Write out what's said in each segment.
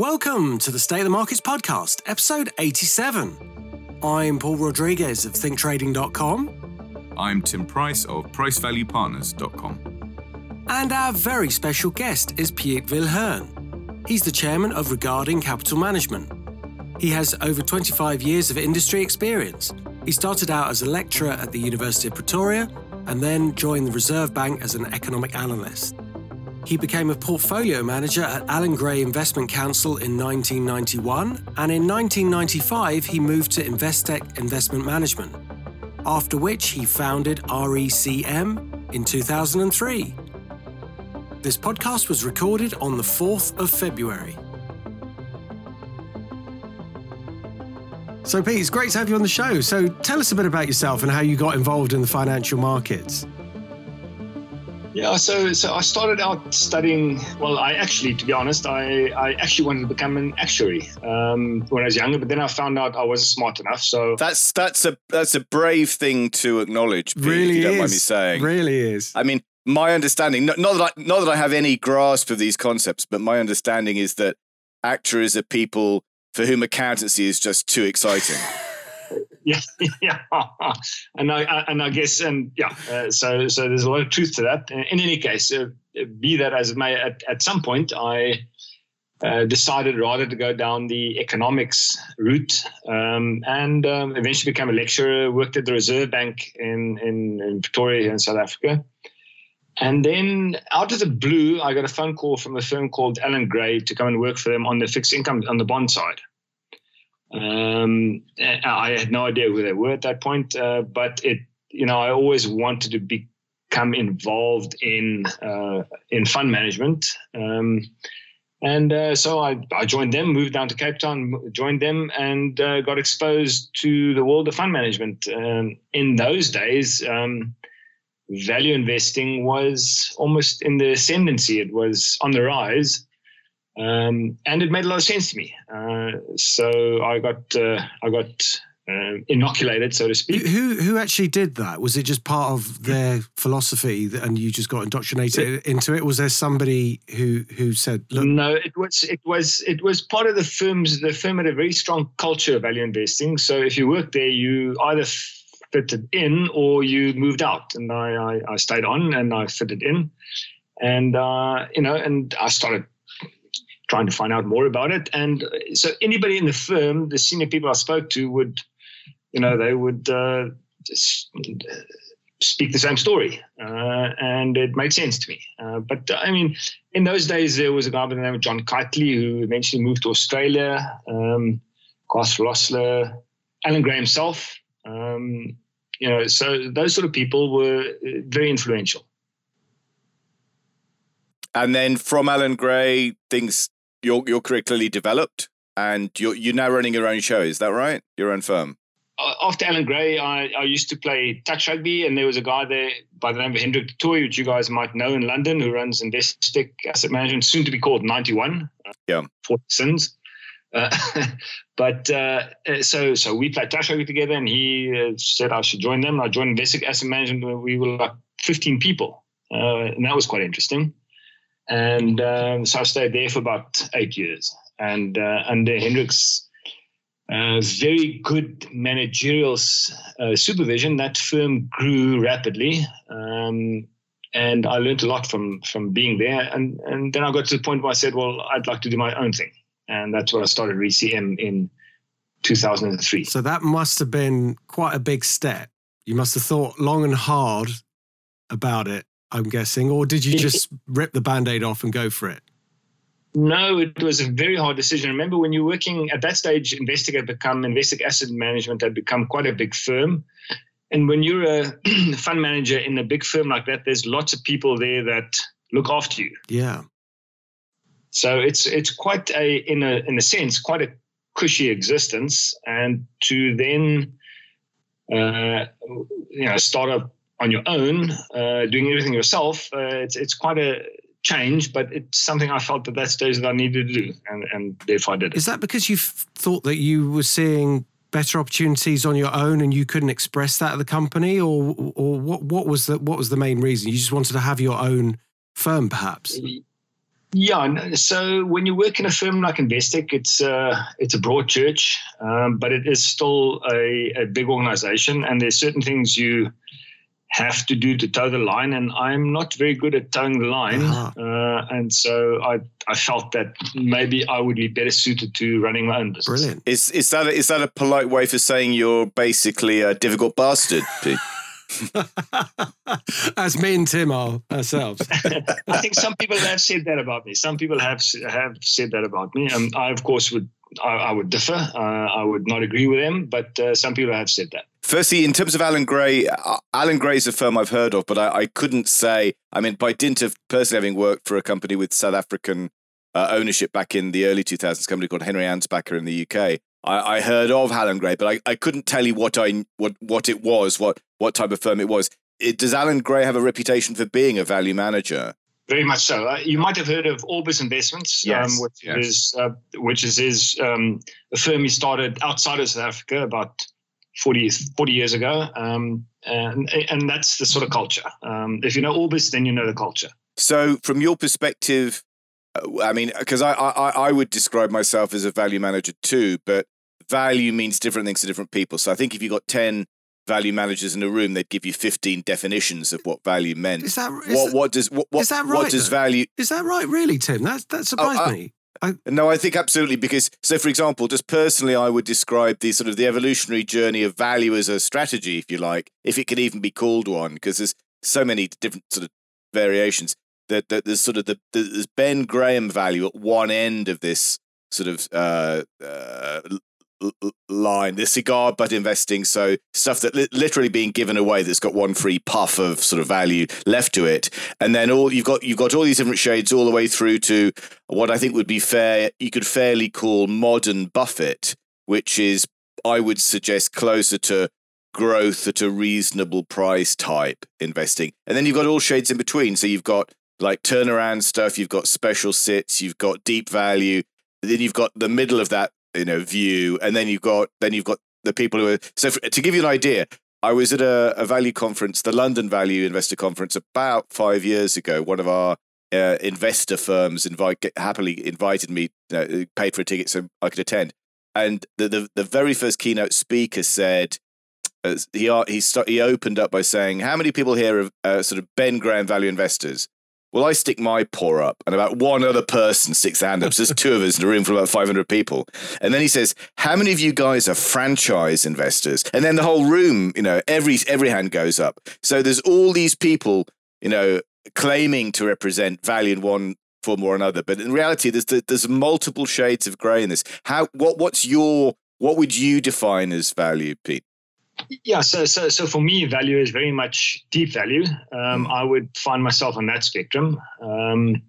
Welcome to the State of the Markets podcast, episode 87. I'm Paul Rodriguez of thinktrading.com. I'm Tim Price of pricevaluepartners.com. And our very special guest is Piet Viljoen. He's the chairman of Regarding Capital Management. He has over 25 years of industry experience. He started out as a lecturer at the University of Pretoria and then joined the Reserve Bank as an economic analyst. He became a portfolio manager at Allan Gray Investment Counsel in 1991, and in 1995 he moved to Investec Investment Management, after which he founded RECM in 2003. This podcast was recorded on the 4th of February. So, Pete, it's great to have you on the show. So, tell us a bit about yourself and how you got involved in the financial markets. Yeah, so so I started out studying. Well, I actually, to be honest, I, I actually wanted to become an actuary um, when I was younger, but then I found out I wasn't smart enough. So that's that's a that's a brave thing to acknowledge. Pete, really if you don't is. mind me saying, really is. I mean, my understanding, not, not that I, not that I have any grasp of these concepts, but my understanding is that actuaries are people for whom accountancy is just too exciting. yeah, yeah, and I, and I guess and yeah, uh, so so there's a lot of truth to that. In any case, uh, be that as it may, at, at some point I uh, decided rather to go down the economics route, um, and um, eventually became a lecturer. Worked at the Reserve Bank in in, in Pretoria here in South Africa. And then out of the blue, I got a phone call from a firm called Allan Gray to come and work for them on the fixed income on the bond side. Um, I had no idea who they were at that point, uh, but it, you know, I always wanted to become involved in uh, in fund management. Um, and uh, so I, I joined them, moved down to Cape Town, joined them, and uh, got exposed to the world of fund management. Um, in those days, um, value investing was almost in the ascendancy. It was on the rise, um, and it made a lot of sense to me. Uh, so I got uh, I got uh, inoculated, so to speak. Who who actually did that? Was it just part of their philosophy, and you just got indoctrinated into it? Was there somebody who who said, "Look"? No, it was it was it was part of the firm's. The firm had a very strong culture of value investing. So if you worked there, you either fitted in or you moved out. And I, I, I stayed on and I fitted in. And, uh, you know, and I started trying to find out more about it. And so anybody in the firm, the senior people I spoke to would, you know, they would uh, speak the same story. Uh, and it made sense to me. Uh, but I mean, in those days, there was a guy by the name of John Kitely who eventually moved to Australia, um, Garth Rossler, Allan Gray himself. Um, you know, so those sort of people were very influential. And then from Allan Gray, things your your career clearly developed, and you're you're now running your own show. Is that right? Your own firm. After Allan Gray, I, I used to play touch rugby, and there was a guy there by the name of Hendrik Toit, which you guys might know in London, who runs Investec Asset Management, soon to be called 91. Yeah. Forty sins. Uh, but uh, so so we played touch rugby together, and he uh, said I should join them. I joined Investec Asset Management. We were like 15 people, uh, and that was quite interesting. And um, so I stayed there for about eight years. And uh, under Hendrik's uh, very good managerial supervision, that firm grew rapidly. Um, and I learned a lot from from being there. And and then I got to the point where I said, well, I'd like to do my own thing and that's where I started RECM in 2003. So that must have been quite a big step. You must have thought long and hard about it, I'm guessing, or did you just rip the band-aid off and go for it? No, it was a very hard decision. Remember when you're working at that stage, Investec had become Investec Asset Management had become quite a big firm. And when you're a fund manager in a big firm like that, there's lots of people there that look after you. Yeah. So it's it's quite a in a in a sense quite a cushy existence, and to then uh, you know start up on your own, uh, doing everything yourself, uh, it's it's quite a change, but it's something I felt at that stage that I needed to do, and and therefore I did it. Is that because you thought that you were seeing better opportunities on your own and you couldn't express that at the company, or or what what was the what was the main reason? You just wanted to have your own firm, perhaps. Yeah, so when you work in a firm like Investec, it's uh, it's a broad church, um, but it is still a, a big organization, and there's certain things you have to do to toe the line, and I'm not very good at toeing the line, uh-huh. uh, and so I I felt that maybe I would be better suited to running my own business. Brilliant. Is is that a, is that a polite way for saying you're basically a difficult bastard, Pete? As me and Tim are ourselves. I think some people have said that about me. Some people have have said that about me. Um, I, of course, would I, I would differ. Uh, I would not agree with them, but uh, some people have said that. Firstly, in terms of Allan Gray, uh, Allan Gray is a firm I've heard of, but I, I, couldn't say. I mean, by dint of personally having worked for a company with South African uh, ownership back in the early 2000s, a company called Henry Ansbacher in the UK, I, I heard of Allan Gray, but I, I couldn't tell you what I what what it was, what what type of firm it was. It, does Allan Gray have a reputation for being a value manager? Very much so. Uh, you might have heard of Orbis Investments, um, yes, um, which yes. is uh, which is, is um, a firm he started outside of South Africa about 40, 40 years ago, um, and and that's the sort of culture. Um, if you know Orbis, then you know the culture. So, from your perspective, uh, I mean, because I, I I would describe myself as a value manager too, but value means different things to different people. So I think if you got ten value managers in a room, they'd give you fifteen definitions of what value meant. Is that is what? What does what? what is that right? What does though? value? Is that right? Really, Tim? That that surprised oh, me. I, no, I think absolutely because so for example, just personally, I would describe the sort of the evolutionary journey of value as a strategy, if you like, if it can even be called one, because there's so many different sort of variations that, that there's sort of the, the, there's Ben Graham value at one end of this sort of uh, uh, line, the cigar butt investing. So stuff that li- literally being given away that's got one free puff of sort of value left to it, and then all you've got you've got all these different shades all the way through to what I think would be fair you could fairly call modern Buffett, which is I would suggest closer to growth at a reasonable price type investing, and then you've got all shades in between. So you've got like turnaround stuff, you've got special sits, you've got deep value. Then you've got the middle of that, you know, view, and then you've got then you've got the people who are. So for, to give you an idea, I was at a, a value conference, the London Value Investor Conference, about five years ago. One of our uh, investor firms invite, happily invited me, uh, paid for a ticket so I could attend. And the, the, the very first keynote speaker said, uh, he he, start, he opened up by saying, "How many people here are uh, sort of Ben Graham value investors?" Well, I stick my paw up, and about one other person sticks their hand up. So there's two of us in a room for about 500 people. And then he says, "How many of you guys are franchise investors?" And then the whole room, you know, every every hand goes up. So there's all these people, you know, claiming to represent value in one form or another, but in reality, there's there's multiple shades of grey in this. How what what's your what would you define as value, Pete? Yeah, so so so for me, value is very much deep value. Um, mm. I would find myself on that spectrum. Um,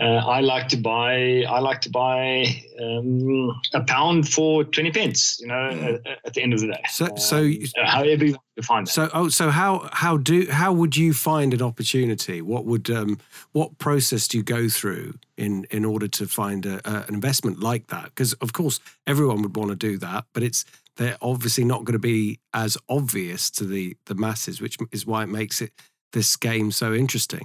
uh, I like to buy. I like to buy um, a pound for twenty pence. You know, mm. at, at, the end of the day. So, so uh, however you find So, oh, so how how do how would you find an opportunity? What would um, what process do you go through in in order to find a, a, an investment like that? Because of course, everyone would want to do that, but it's they're obviously not going to be as obvious to the the masses, which is why it makes it this game so interesting.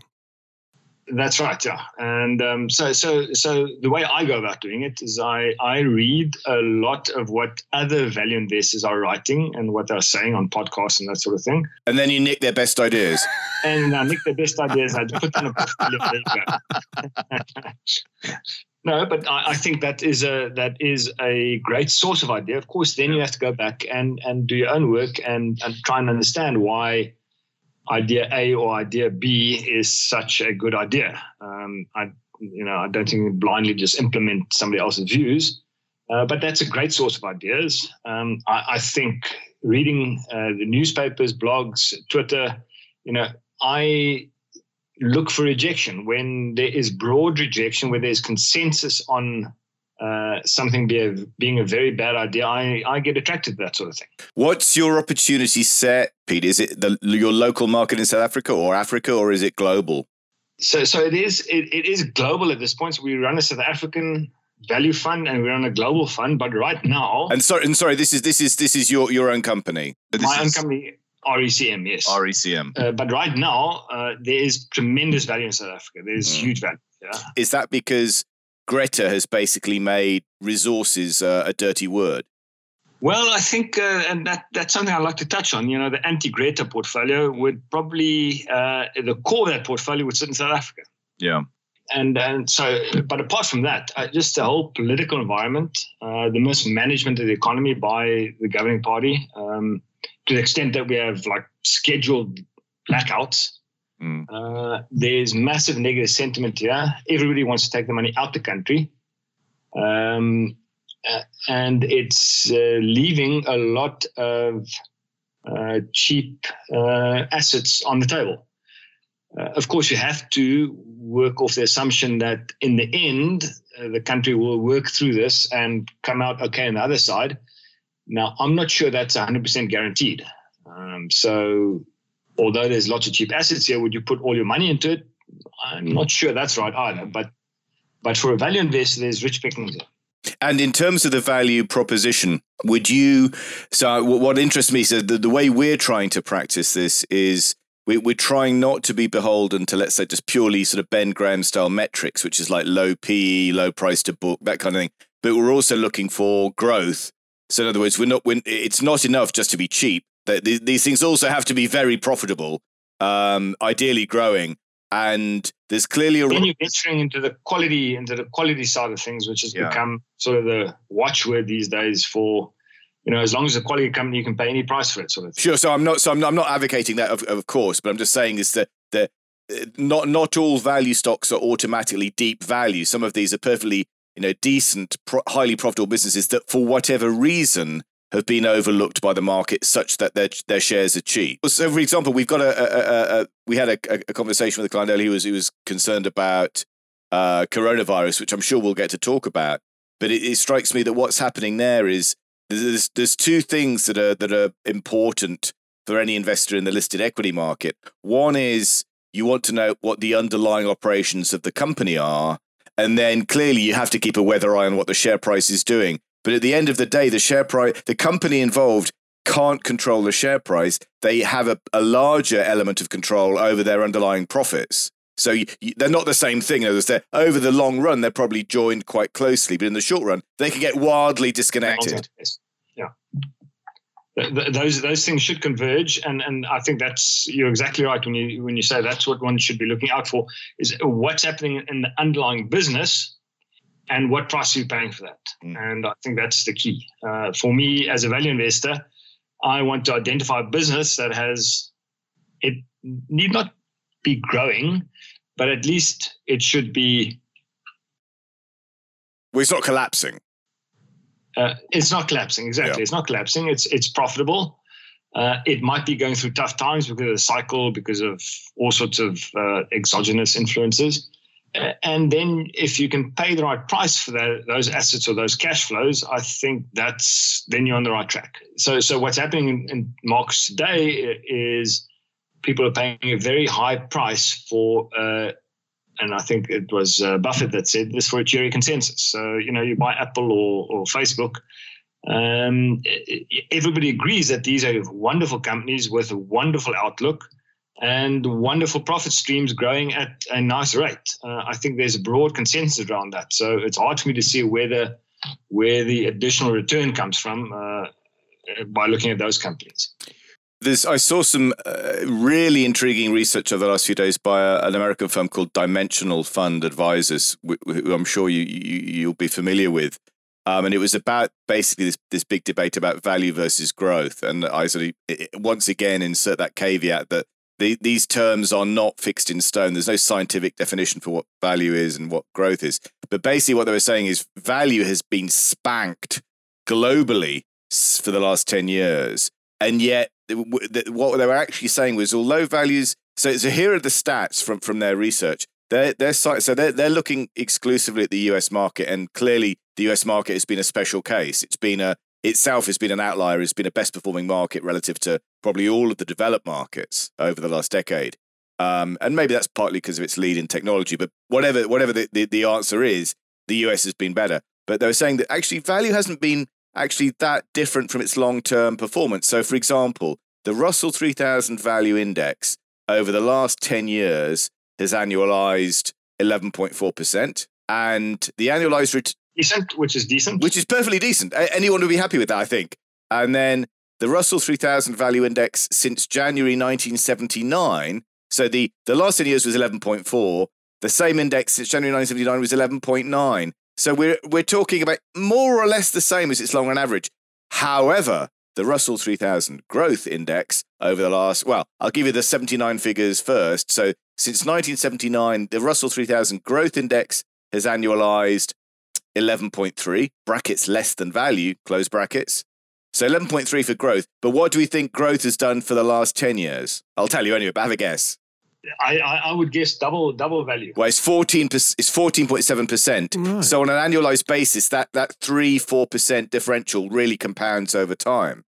That's right, yeah. And um, so, so, so the way I go about doing it is I I read a lot of what other value investors are writing and what they're saying on podcasts and that sort of thing. And then you nick their best ideas. and I nick their best ideas. I put them in a portfolio. No, but I, I, think that is a that is a great source of idea. Of course, then you have to go back and and do your own work and, and try and understand why idea A or idea B is such a good idea. Um, I you know I don't think blindly just implement somebody else's views, uh, but that's a great source of ideas. Um, I, I, think reading uh, the newspapers, blogs, Twitter, you know, I look for rejection when there is broad rejection, where there's consensus on uh, something be a, being a very bad idea, I, I get attracted to that sort of thing. What's your opportunity set, Pete? Is it the, your local market in South Africa or Africa, or is it global? So, so it is. It, it is global at this point. So we run a South African value fund and we run a global fund. But right now, and sorry, and sorry, this is this is this is your your own company. my is... own company. RECM, yes. RECM. Uh, but right now, uh, there is tremendous value in South Africa. There's mm. huge value. Yeah. Is that because Greta has basically made resources uh, a dirty word? Well, I think, uh, and that, that's something I'd like to touch on. You know, the anti-Greta portfolio would probably, uh, the core of that portfolio would sit in South Africa. Yeah. And and so, but apart from that, uh, just the whole political environment, uh, the mismanagement of the economy by the governing party, um, to the extent that we have like scheduled blackouts. Mm. Uh, there's massive negative sentiment here. Everybody wants to take the money out of the country. Um, uh, and it's uh, leaving a lot of uh, cheap assets on the table. of course, you have to work off the assumption that in the end, the country will work through this and come out okay on the other side. Now, I'm not sure that's 100% guaranteed. Um, so, although there's lots of cheap assets here, would you put all your money into it? I'm not sure that's right either. But, but for a value investor, there's rich pickings here. And in terms of the value proposition, would you? So, what interests me is the, the way we're trying to practice this is we, we're trying not to be beholden to, let's say, just purely sort of Ben Graham style metrics, which is like low PE, low price to book, that kind of thing. But we're also looking for growth. So, in other words, we're not. We're, it's not enough just to be cheap. These things also have to be very profitable, um, ideally growing and there's clearly a then you're venturing into the quality into the quality side of things which has yeah. become sort of the watchword these days for you know as long as a quality company you can pay any price for it sort of thing. sure so i'm not so i'm not, I'm not advocating that of, of course but i'm just saying is that that uh, not not all value stocks are automatically deep value some of these are perfectly you know decent pro- highly profitable businesses that for whatever reason have been overlooked by the market such that their their shares are cheap. So, for example, we've got a, a, a, a we had a, conversation with a client earlier who was who was concerned about uh, coronavirus, which I'm sure we'll get to talk about. But it, it strikes me that what's happening there is there's there's two things that are that are important for any investor in the listed equity market. One is you want to know what the underlying operations of the company are. And then clearly you have to keep a weather eye on what the share price is doing. But at the end of the day, the share price, the company involved can't control the share price. They have a, a larger element of control over their underlying profits. So you, you, they're not the same thing. Over the long run, they're probably joined quite closely, but in the short run, they can get wildly disconnected. Those those things should converge, and and I think that's you're exactly right when you when you say that's what one should be looking out for is what's happening in the underlying business and what price are you paying for that? Mm. And I think that's the key. Uh, for me, as a value investor, I want to identify a business that has, it need not be growing, but at least it should be. Well, it's not collapsing. Uh, it's not collapsing, exactly. Yeah. It's not collapsing. It's it's profitable. Uh, it might be going through tough times because of the cycle, because of all sorts of uh, exogenous influences and then if you can pay the right price for that, those assets or those cash flows, I think that's then you're on the right track. So, so what's happening in, in markets today is people are paying a very high price for, uh, and I think it was uh, Buffett that said this for a cheery consensus. So, you know, you buy Apple or, or Facebook. Um, everybody agrees that these are wonderful companies with a wonderful outlook and wonderful profit streams growing at a nice rate. Uh, I think there's a broad consensus around that. So it's hard for me to see where the where the additional return comes from uh, by looking at those companies. There's, I saw some uh, really intriguing research over the last few days by a, an American firm called Dimensional Fund Advisors, who I'm sure you, you will be familiar with. Um, and it was about basically this this big debate about value versus growth. And I sort of once again insert that caveat that the, these terms are not fixed in stone. There's no scientific definition for what value is and what growth is. But basically, what they were saying is value has been spanked globally for the last 10 years. And yet, what they were actually saying was although values, so, so here are the stats from, from their research. They're, they're, so they're, they're looking exclusively at the US market, and clearly the US market has been a special case. It's been a itself has been an outlier, it's been a best performing market relative to probably all of the developed markets over the last decade. Um, and maybe that's partly because of its lead in technology, but whatever whatever the, the, the answer is, the US has been better. But they were saying that actually value hasn't been actually that different from its long term performance. So, for example, the Russell 3000 Value Index over the last 10 years has annualized 11.4%. And the annualized return. Decent, which is decent. Which is perfectly decent. Anyone would be happy with that, I think. And then the Russell 3000 Value Index since January 1979. So the, the last 10 years was 11.4. The same index since January 1979 was 11.9. So we're, we're talking about more or less the same as its long run average. However, the Russell 3000 Growth Index over the last, well, I'll give you the 79 figures first. So since 1979, the Russell 3000 Growth Index has annualized 11.3, brackets less than value, close brackets. So 11.3 for growth. But what do we think growth has done for the last 10 years? I'll tell you anyway, but have a guess. I, I, would guess double double value. Well, it's fourteen. It's fourteen point seven percent. So on an annualized basis, that that three four percent differential really compounds over time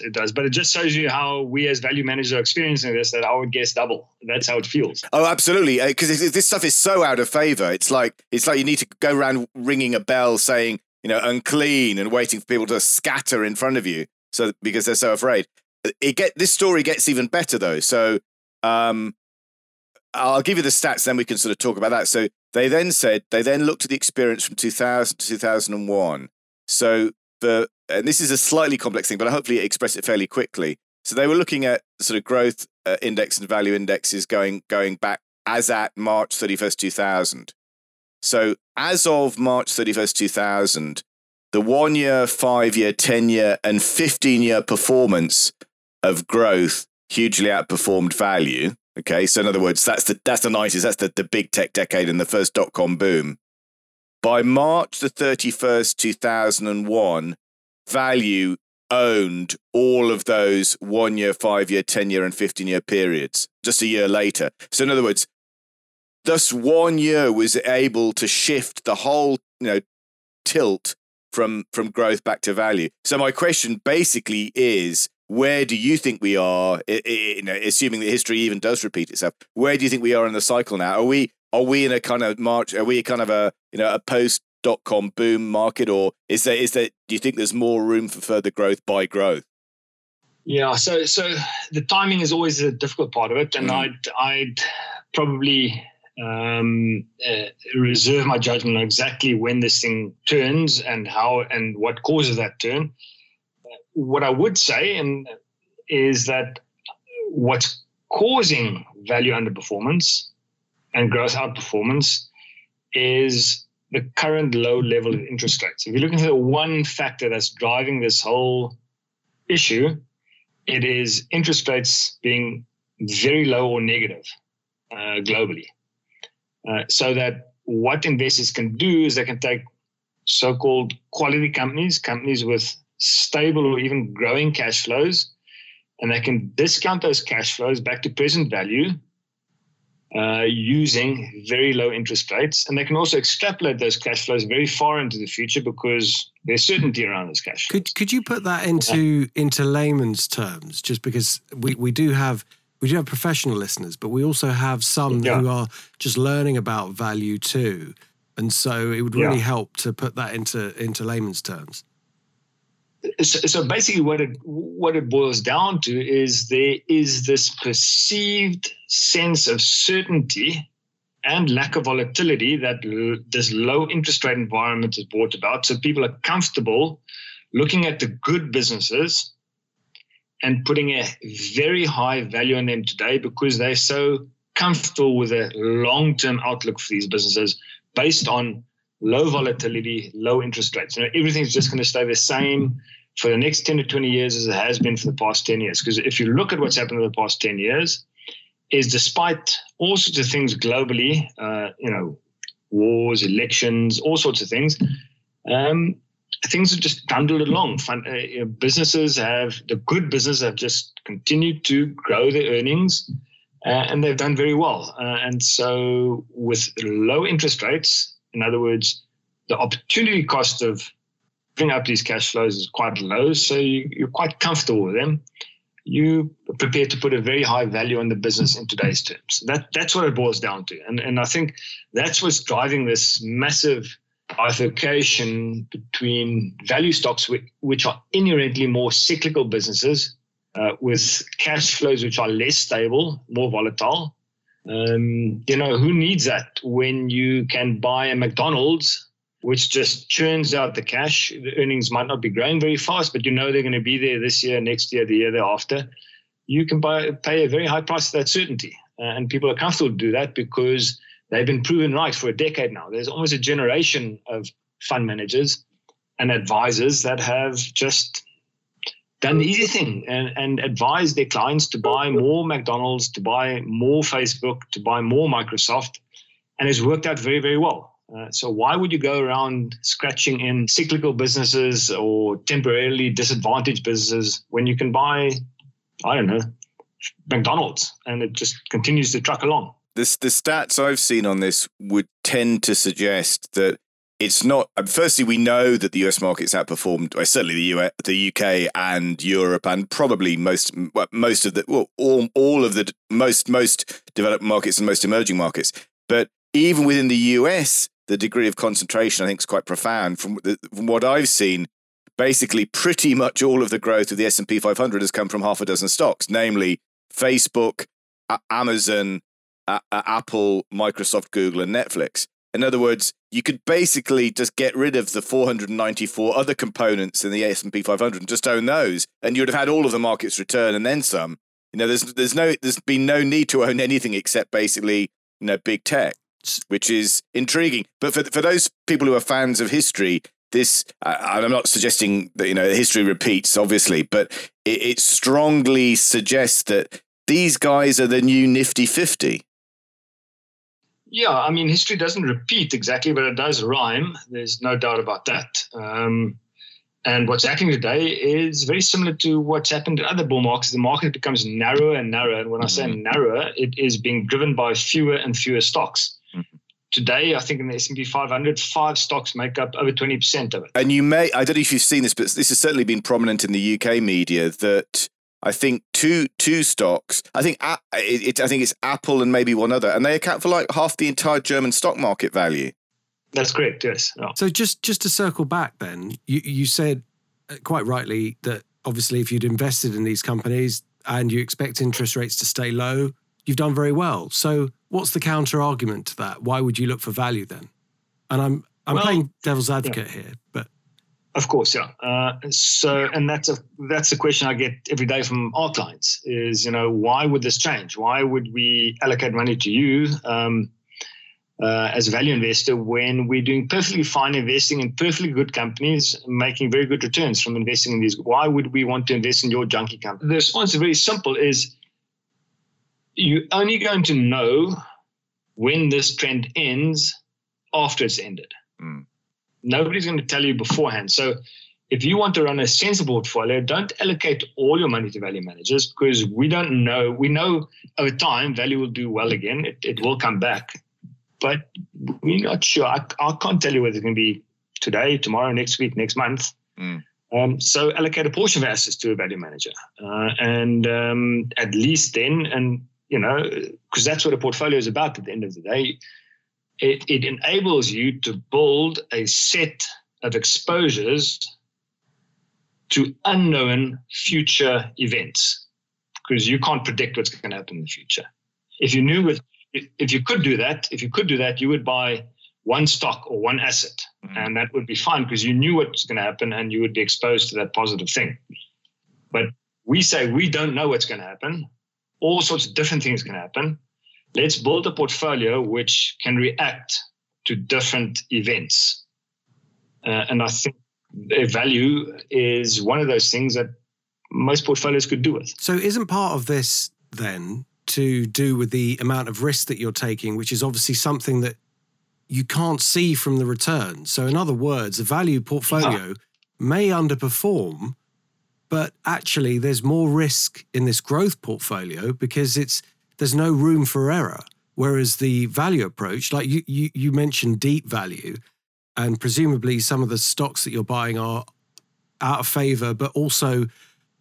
it does. But it just shows you how we as value managers are experiencing this that I would guess double. That's how it feels. Oh, absolutely. Because uh, this stuff is so out of favor. It's like it's like you need to go around ringing a bell saying you know unclean and waiting for people to scatter in front of you. So because they're so afraid. It get this story gets even better though. So um, I'll give you the stats, then we can sort of talk about that. So they then said they then looked at the experience from 2000 to 2001. So the and this is a slightly complex thing, but I hopefully express it fairly quickly. So they were looking at sort of growth uh, index and value indexes going going back as at March 31st, 2000. So as of March 31st, 2000, the one year, five year, 10 year, and 15 year performance of growth hugely outperformed value. Okay. So in other words, that's the that's the 90s, that's the, the big tech decade and the first dot com boom. By March the 31st, 2001, value owned all of those one year, five year, 10 year, and 15 year periods just a year later. So, in other words, thus one year was able to shift the whole, you know, tilt from from growth back to value. So my question basically is where do you think we are you know, assuming that history even does repeat itself where do you think we are in the cycle now are we are we in a kind of march are we kind of a you know a post dot com boom market, or is there is there? Do you think there's more room for further growth by growth? Yeah, so so the timing is always a difficult part of it, and mm. I'd I'd probably um, uh, reserve my judgment on exactly when this thing turns and how and what causes that turn. What I would say and is that what's causing value underperformance and growth outperformance is the current low level of interest rates. If you're looking at the one factor that's driving this whole issue, it is interest rates being very low or negative uh, globally. Uh, so that what investors can do is they can take so-called quality companies, companies with stable or even growing cash flows, and they can discount those cash flows back to present value uh, using very low interest rates. And they can also extrapolate those cash flows very far into the future because there's certainty around this cash. Flows. Could could you put that into into layman's terms? Just because we, we do have we do have professional listeners, but we also have some yeah. who are just learning about value too. And so it would really yeah. help to put that into into layman's terms so, so basically what it what it boils down to is there is this perceived sense of certainty and lack of volatility that l- this low interest rate environment has brought about. So people are comfortable looking at the good businesses and putting a very high value on them today because they're so comfortable with a long-term outlook for these businesses based on low volatility, low interest rates. You know, everything's just going to stay the same for the next 10 to 20 years as it has been for the past 10 years. Because if you look at what's happened in the past 10 years, is despite all sorts of things globally, uh, you know, wars, elections, all sorts of things, um, things have just bundled along. Fun, uh, businesses have, the good businesses have just continued to grow their earnings. Uh, and they've done very well. Uh, and so, with low interest rates, in other words, the opportunity cost of giving up these cash flows is quite low, so you, are quite comfortable with them. You are prepared to put a very high value on the business in today's terms. That that's what it boils down to, and and I think that's what's driving this massive bifurcation between value stocks, which, which are inherently more cyclical businesses uh, with cash flows which are less stable, more volatile, Um, you know, who needs that when you can buy a McDonald's, which just churns out the cash? The earnings might not be growing very fast, but you know they're going to be there this year, next year, the year thereafter. You can buy, pay a very high price for that certainty. Uh, and people are comfortable to do that because they've been proven right for a decade now. There's almost a generation of fund managers and advisors that have just done the easy thing and, and advised their clients to buy more McDonald's, to buy more Facebook, to buy more Microsoft, and it's worked out very, very well. Uh, so why would you go around scratching in cyclical businesses or temporarily disadvantaged businesses when you can buy, I don't know, McDonald's and it just continues to truck along? The, the stats I've seen on this would tend to suggest that it's not. Um, firstly, we know that the US market's outperformed. Certainly the US, the UK and Europe, and probably most most of the well, all all of the most most developed markets and most emerging markets. But even within the US, the degree of concentration I think is quite profound. From the, from what I've seen, basically pretty much all of the growth of the S and P 500 has come from half a dozen stocks, namely Facebook, Amazon, Apple, Microsoft, Google, and Netflix. In other words, you could basically just get rid of the 494 other components in the S&P 500 and just own those, and you'd have had all of the market's return and then some. You know, there's there's no there's been no need to own anything except basically you know big tech, which is intriguing. But for for those people who are fans of history, this I'm not suggesting that you know history repeats, obviously, but it, it strongly suggests that these guys are the new Nifty Fifty. Yeah, I mean, history doesn't repeat exactly, but it does rhyme. There's no doubt about that. Um, and what's happening today is very similar to what's happened in other bull markets. The market becomes narrower and narrower. And when I say mm-hmm. narrower, it is being driven by fewer and fewer stocks. Mm-hmm. Today, I think in the S&P 500, five stocks make up over 20% of it. And you may, I don't know if you've seen this, but this has certainly been prominent in the UK media that I think two two stocks. I think it, it, I think it's Apple and maybe one other, and they account for like half the entire German stock market value. That's correct. Yes. So just just to circle back, then you you said uh, quite rightly that obviously if you'd invested in these companies and you expect interest rates to stay low, you've done very well. So what's the counter argument to that? Why would you look for value then? And I'm I'm well, playing devil's advocate yeah. here, but of course, yeah. Uh, so, and that's a that's a question I get every day from our clients: is you know why would this change? Why would we allocate money to you um, uh, as a value investor when we're doing perfectly fine investing in perfectly good companies, making very good returns from investing in these? Why would we want to invest in your junky company? The response is very simple: is you're only going to know when this trend ends after it's ended. Mm. Nobody's going to tell you beforehand. So if you want to run a sensible portfolio, don't allocate all your money to value managers because we don't know. We know over time value will do well again. It, it will come back, but we're not sure. I, I can't tell you whether it's going to be today, tomorrow, next week, next month. Mm. Um, so allocate a portion of assets to a value manager, uh, and um, at least then, and you know, because that's what a portfolio is about. At the end of the day, it, it enables you to build a set of exposures to unknown future events because you can't predict what's going to happen in the future. If you knew with, if you could do that, if you could do that, you would buy one stock or one asset, mm-hmm. and that would be fine because you knew what's going to happen and you would be exposed to that positive thing. But we say we don't know what's going to happen. All sorts of different things can happen let's build a portfolio which can react to different events. Uh, and I think their value is one of those things that most portfolios could do with. So, isn't part of this then to do with the amount of risk that you're taking, which is obviously something that you can't see from the return? So, in other words, a value portfolio yeah. may underperform, but actually, there's more risk in this growth portfolio because it's there's no room for error. Whereas the value approach, like you, you, you mentioned deep value, and presumably some of the stocks that you're buying are out of favor, but also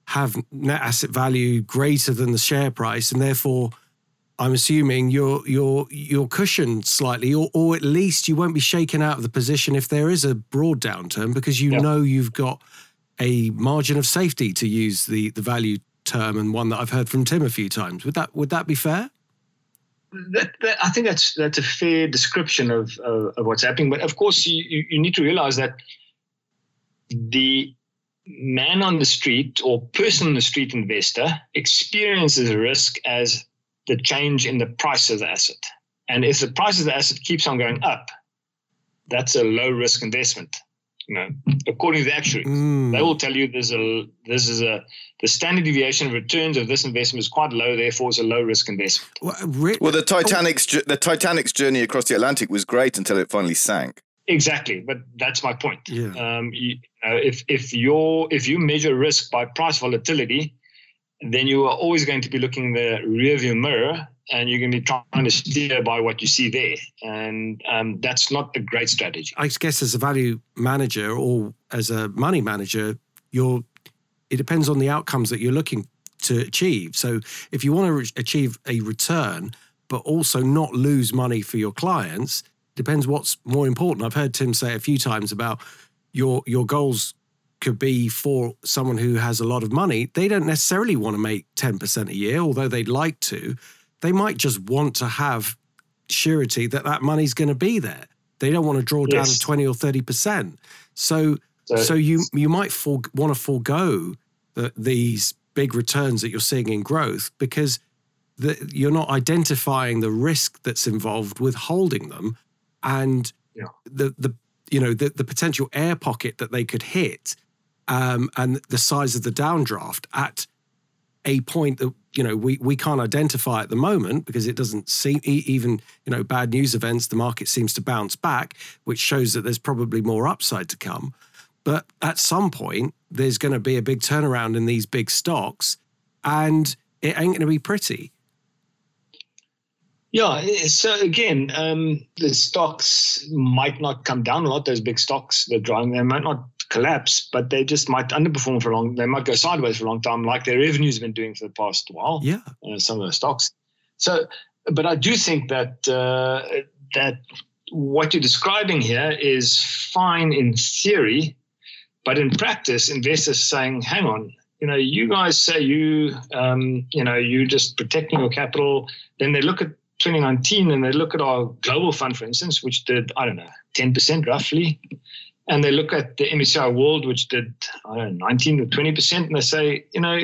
have net asset value greater than the share price, and therefore, I'm assuming you're you're you're cushioned slightly, or or at least you won't be shaken out of the position if there is a broad downturn because you know you've got a margin of safety to use the the value term and one that I've heard from Tim a few times. Would that would that be fair? that, that, I think that's that's a fair description of, of, of what's happening. But of course, you, you, need to realize that the man on the street or person on the street investor experiences risk as the change in the price of the asset. And if the price of the asset keeps on going up, that's a low risk investment. You know, according to the actuaries, mm. they will tell you there's a this is a the standard deviation of returns of this investment is quite low, therefore it's a low risk investment. Well, re- well the Titanic's the Titanic's journey across the Atlantic was great until it finally sank. Exactly, but that's my point. Yeah. Um, you, uh, if if you if you measure risk by price volatility, then you are always going to be looking in the rearview mirror and you're going to be trying to steer by what you see there. And um, that's not a great strategy. I guess as a value manager or as a money manager, you're, it depends on the outcomes that you're looking to achieve. So if you want to re- achieve a return, but also not lose money for your clients, depends what's more important. I've heard Tim say a few times about your your goals could be for someone who has a lot of money. They don't necessarily want to make 10% a year, although they'd like to they might just want to have surety that that money's going to be there. They don't want to draw down yes. 20 or 30%. So, so, so you you might for, want to forego the, these big returns that you're seeing in growth because the, you're not identifying the risk that's involved with holding them and yeah. the the you know the, the potential air pocket that they could hit um, and the size of the downdraft at a point that you know we we can't identify at the moment because it doesn't seem even you know bad news events the market seems to bounce back which shows that there's probably more upside to come. But at some point there's going to be a big turnaround in these big stocks and it ain't going to be pretty. Yeah so again um, the stocks might not come down a lot. Those big stocks they're driving they might not collapse, but they just might underperform for a long. They might go sideways for a long time, like their revenues have been doing for the past while. Yeah, uh, some of the stocks. So, but I do think that uh, that what you're describing here is fine in theory, but in practice, investors saying, "Hang on." You know, you guys say you, um, you know, you just protecting your capital. Then they look at 2019 and they look at our global fund, for instance, which did, I don't know, 10% roughly and they look at the MSCI World, which did I don't know, 19 or 20 percent, and they say, you know,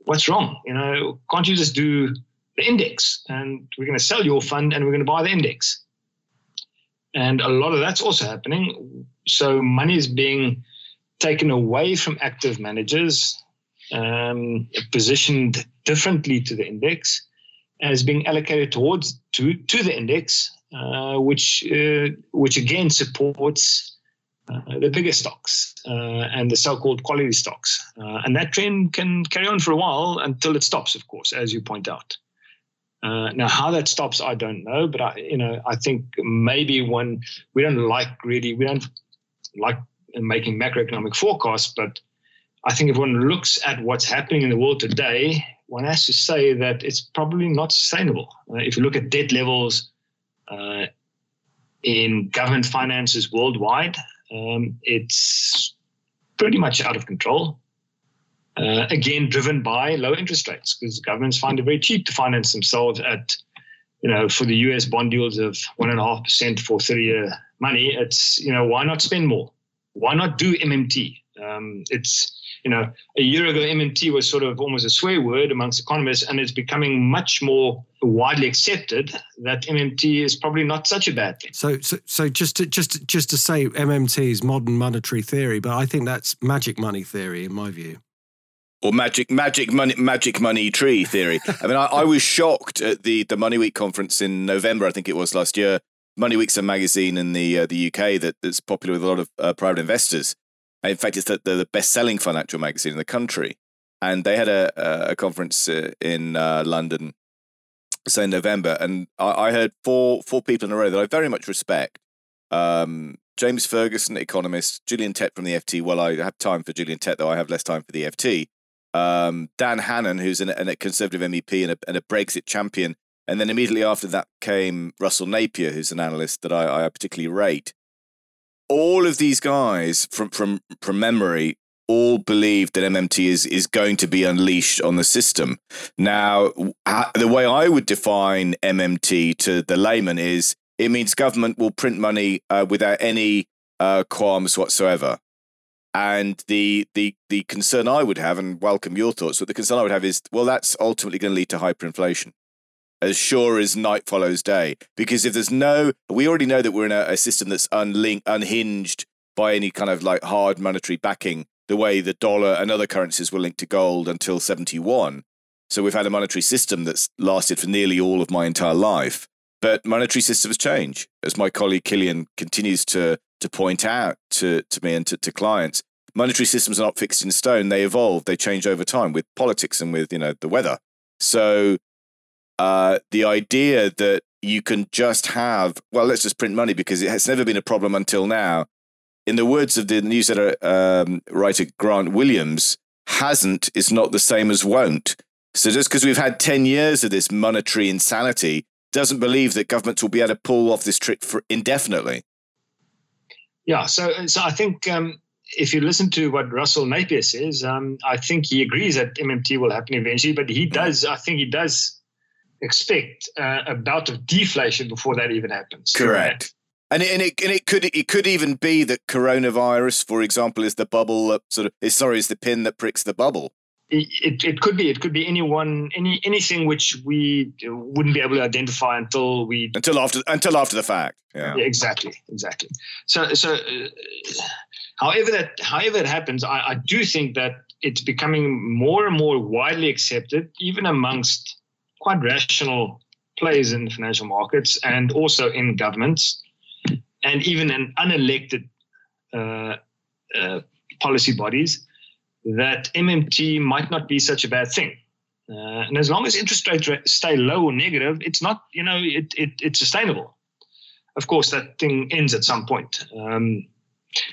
what's wrong? You know, can't you just do the index? And we're going to sell your fund, and we're going to buy the index. And a lot of that's also happening. So money is being taken away from active managers, um, positioned differently to the index, and is being allocated towards to to the index, uh, which uh, which again supports the bigger stocks uh, and the so-called quality stocks. Uh, and that trend can carry on for a while until it stops, of course, as you point out. Uh, now, how that stops, I don't know, but I, you know, I think maybe when we don't like really, we don't like making macroeconomic forecasts, but I think if one looks at what's happening in the world today, one has to say that it's probably not sustainable. Uh, if you look at debt levels uh, in government finances worldwide, um, it's pretty much out of control. Uh, again, driven by low interest rates because governments find it very cheap to finance themselves at, you know, for the US bond yields of one and a half percent for 30 year money. It's, you know, why not spend more? Why not do MMT? Um, it's, you know, a year ago, MMT was sort of almost a swear word amongst economists, and it's becoming much more widely accepted that MMT is probably not such a bad thing. So, so, so just to just just to say, MMT is modern monetary theory, but I think that's magic money theory in my view. Or magic, magic money, magic money tree theory. I mean, I, I was shocked at the the Money Week conference in November. I think it was last year. Money Week's a magazine in the uh, the UK that, that's popular with a lot of uh, private investors. In fact, it's the, the best selling financial magazine in the country. And they had a, a conference uh, in uh, London, say in November, and I, I, heard four four people in a row that I very much respect. Um, James Ferguson, economist, Gillian Tett from the FT. Well, I have time for Gillian Tett, though I have less time for the FT. Um, Dan Hannan, who's an, a Conservative MEP and a, and a, Brexit champion. And then immediately after that came Russell Napier, who's an analyst that I, I particularly rate all of these guys from from from memory all believe that MMT is is going to be unleashed on the system. Now, the way I would define MMT to the layman is it means government will print money uh, without any uh, qualms whatsoever. And the the the concern I would have, and welcome your thoughts, but the concern I would have is, well, that's ultimately going to lead to hyperinflation as sure as night follows day. Because if there's no, we already know that we're in a, a system that's unlinked, unhinged by any kind of like hard monetary backing, the way the dollar and other currencies were linked to gold until 71. So we've had a monetary system that's lasted for nearly all of my entire life. But monetary systems change, as my colleague Killian continues to to point out to, to me and to, to clients. Monetary systems are not fixed in stone. They evolve, they change over time with politics and with, you know, the weather. So uh, the idea that you can just have, well, let's just print money because it has never been a problem until now. In the words of the newsletter um, writer Grant Williams, hasn't is not the same as won't. So just because we've had 10 years of this monetary insanity doesn't believe that governments will be able to pull off this trick for indefinitely. Yeah, so so I think um, if you listen to what Russell Napier says, um, I think he agrees that MMT will happen eventually, but he does, I think he does expect uh, a bout of deflation before that even happens. Correct. And it, and it and it could it could even be that coronavirus, for example, is the bubble that sort of is sorry is the pin that pricks the bubble. It, it could be it could be anyone any anything which we wouldn't be able to identify until we until after until after the fact. Yeah. yeah exactly, exactly. So so, uh, however that however it happens, I, I do think that it's becoming more and more widely accepted, even amongst quite rational players in financial markets and also in governments and even in unelected uh, uh, policy bodies that MMT might not be such a bad thing. Uh, and as long as interest rates stay low or negative, it's not, you know, it, it, it's sustainable. Of course, that thing ends at some point. Um,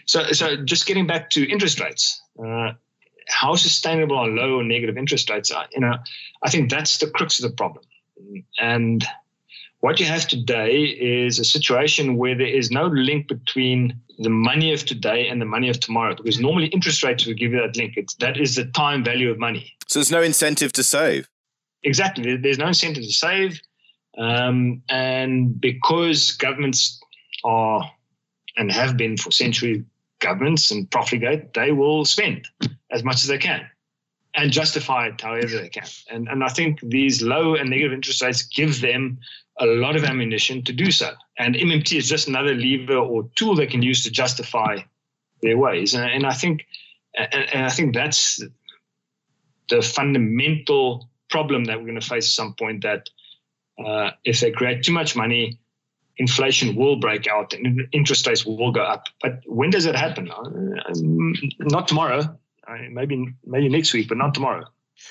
so, so just getting back to interest rates, uh, how sustainable are low or negative interest rates are, you know, I think that's the crux of the problem. And what you have today is a situation where there is no link between the money of today and the money of tomorrow, because normally interest rates will give you that link. It's, that is the time value of money. So there's no incentive to save. Exactly. There's no incentive to save. Um, and because governments are and have been for centuries governments and profligate, they will spend as much as they can and justify it however they can. And, and I think these low and negative interest rates give them a lot of ammunition to do so. And MMT is just another lever or tool they can use to justify their ways. And, and I think and, and I think that's the fundamental problem that we're going to face at some point that uh, if they create too much money, inflation will break out and interest rates will go up. But when does it happen? Uh, not tomorrow. Maybe maybe next week, but not tomorrow.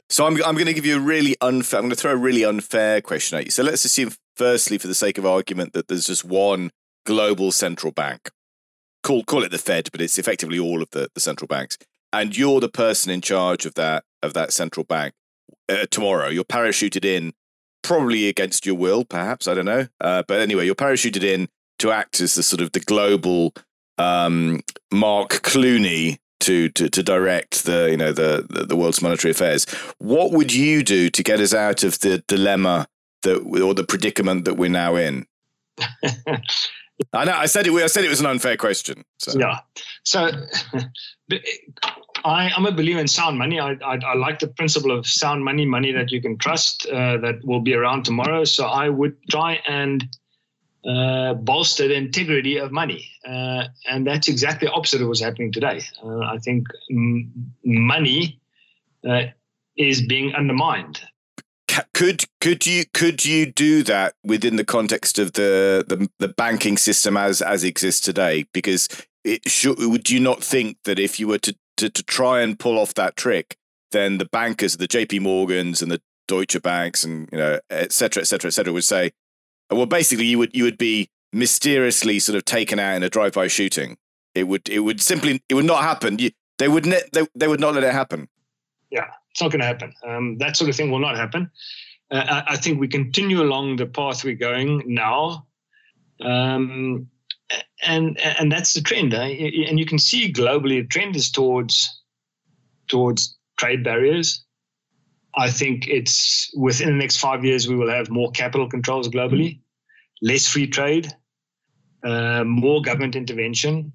So I'm I'm going to give you a really unfair. I'm going to throw a really unfair question at you. So let's assume, firstly, for the sake of argument, that there's just one global central bank. Call call it the Fed, but it's effectively all of the, the central banks, and you're the person in charge of that of that central bank. Uh, tomorrow, you're parachuted in probably against your will, perhaps. I don't know. Uh, but anyway, you're parachuted in to act as the sort of the global um, Mark Carney to, to to direct the you know the, the, the world's monetary affairs. What would you do to get us out of the dilemma that or the predicament that we're now in? I know I said it. I said it was an unfair question. So. Yeah. So I, am a believer in sound money. I, I, I, like the principle of sound money, money that you can trust, uh, that will be around tomorrow. So I would try and uh, bolster the integrity of money. Uh, and that's exactly opposite of what's happening today. Uh, I think m- money uh, is being undermined. Could could you could you do that within the context of the, the, the banking system as as exists today? Because it should, would you not think that if you were to to, to try and pull off that trick, then the bankers, the JP Morgans and the Deutsche Banks and you know, et cetera, et cetera, et cetera, would say, well, basically, you would you would be mysteriously sort of taken out in a drive-by shooting. It would it would simply it would not happen. You, they would ne- they, they would not let it happen. Yeah, it's not going to happen. Um, that sort of thing will not happen. Uh, I, I, think we continue along the path we're going now. Um, and and that's the trend. Eh? And you can see globally, the trend is towards towards trade barriers. I think it's within the next five years, we will have more capital controls globally, less free trade, uh, more government intervention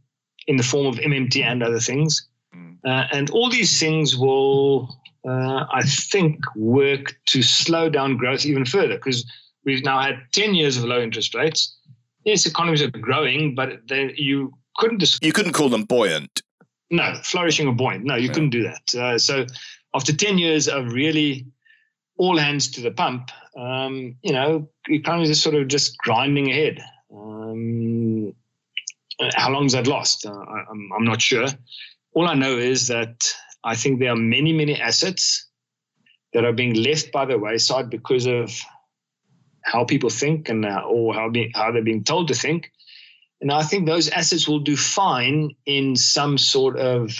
in the form of MMT and other things. Mm. Uh, and all these things will, uh, I think, work to slow down growth even further because we've now had 10 years of low interest rates. Yes, economies are growing, but they, you couldn't. you couldn't call them buoyant. No, flourishing or buoyant. No, you yeah. couldn't do that. Uh, so after 10 years of really all hands to the pump, um, you know, economies are sort of just grinding ahead. Um, how long is that lost? Uh, I, I'm, I'm not sure. All I know is that I think there are many, many assets that are being left by the wayside because of how people think and uh, or how, be, how they're being told to think. And I think those assets will do fine in some sort of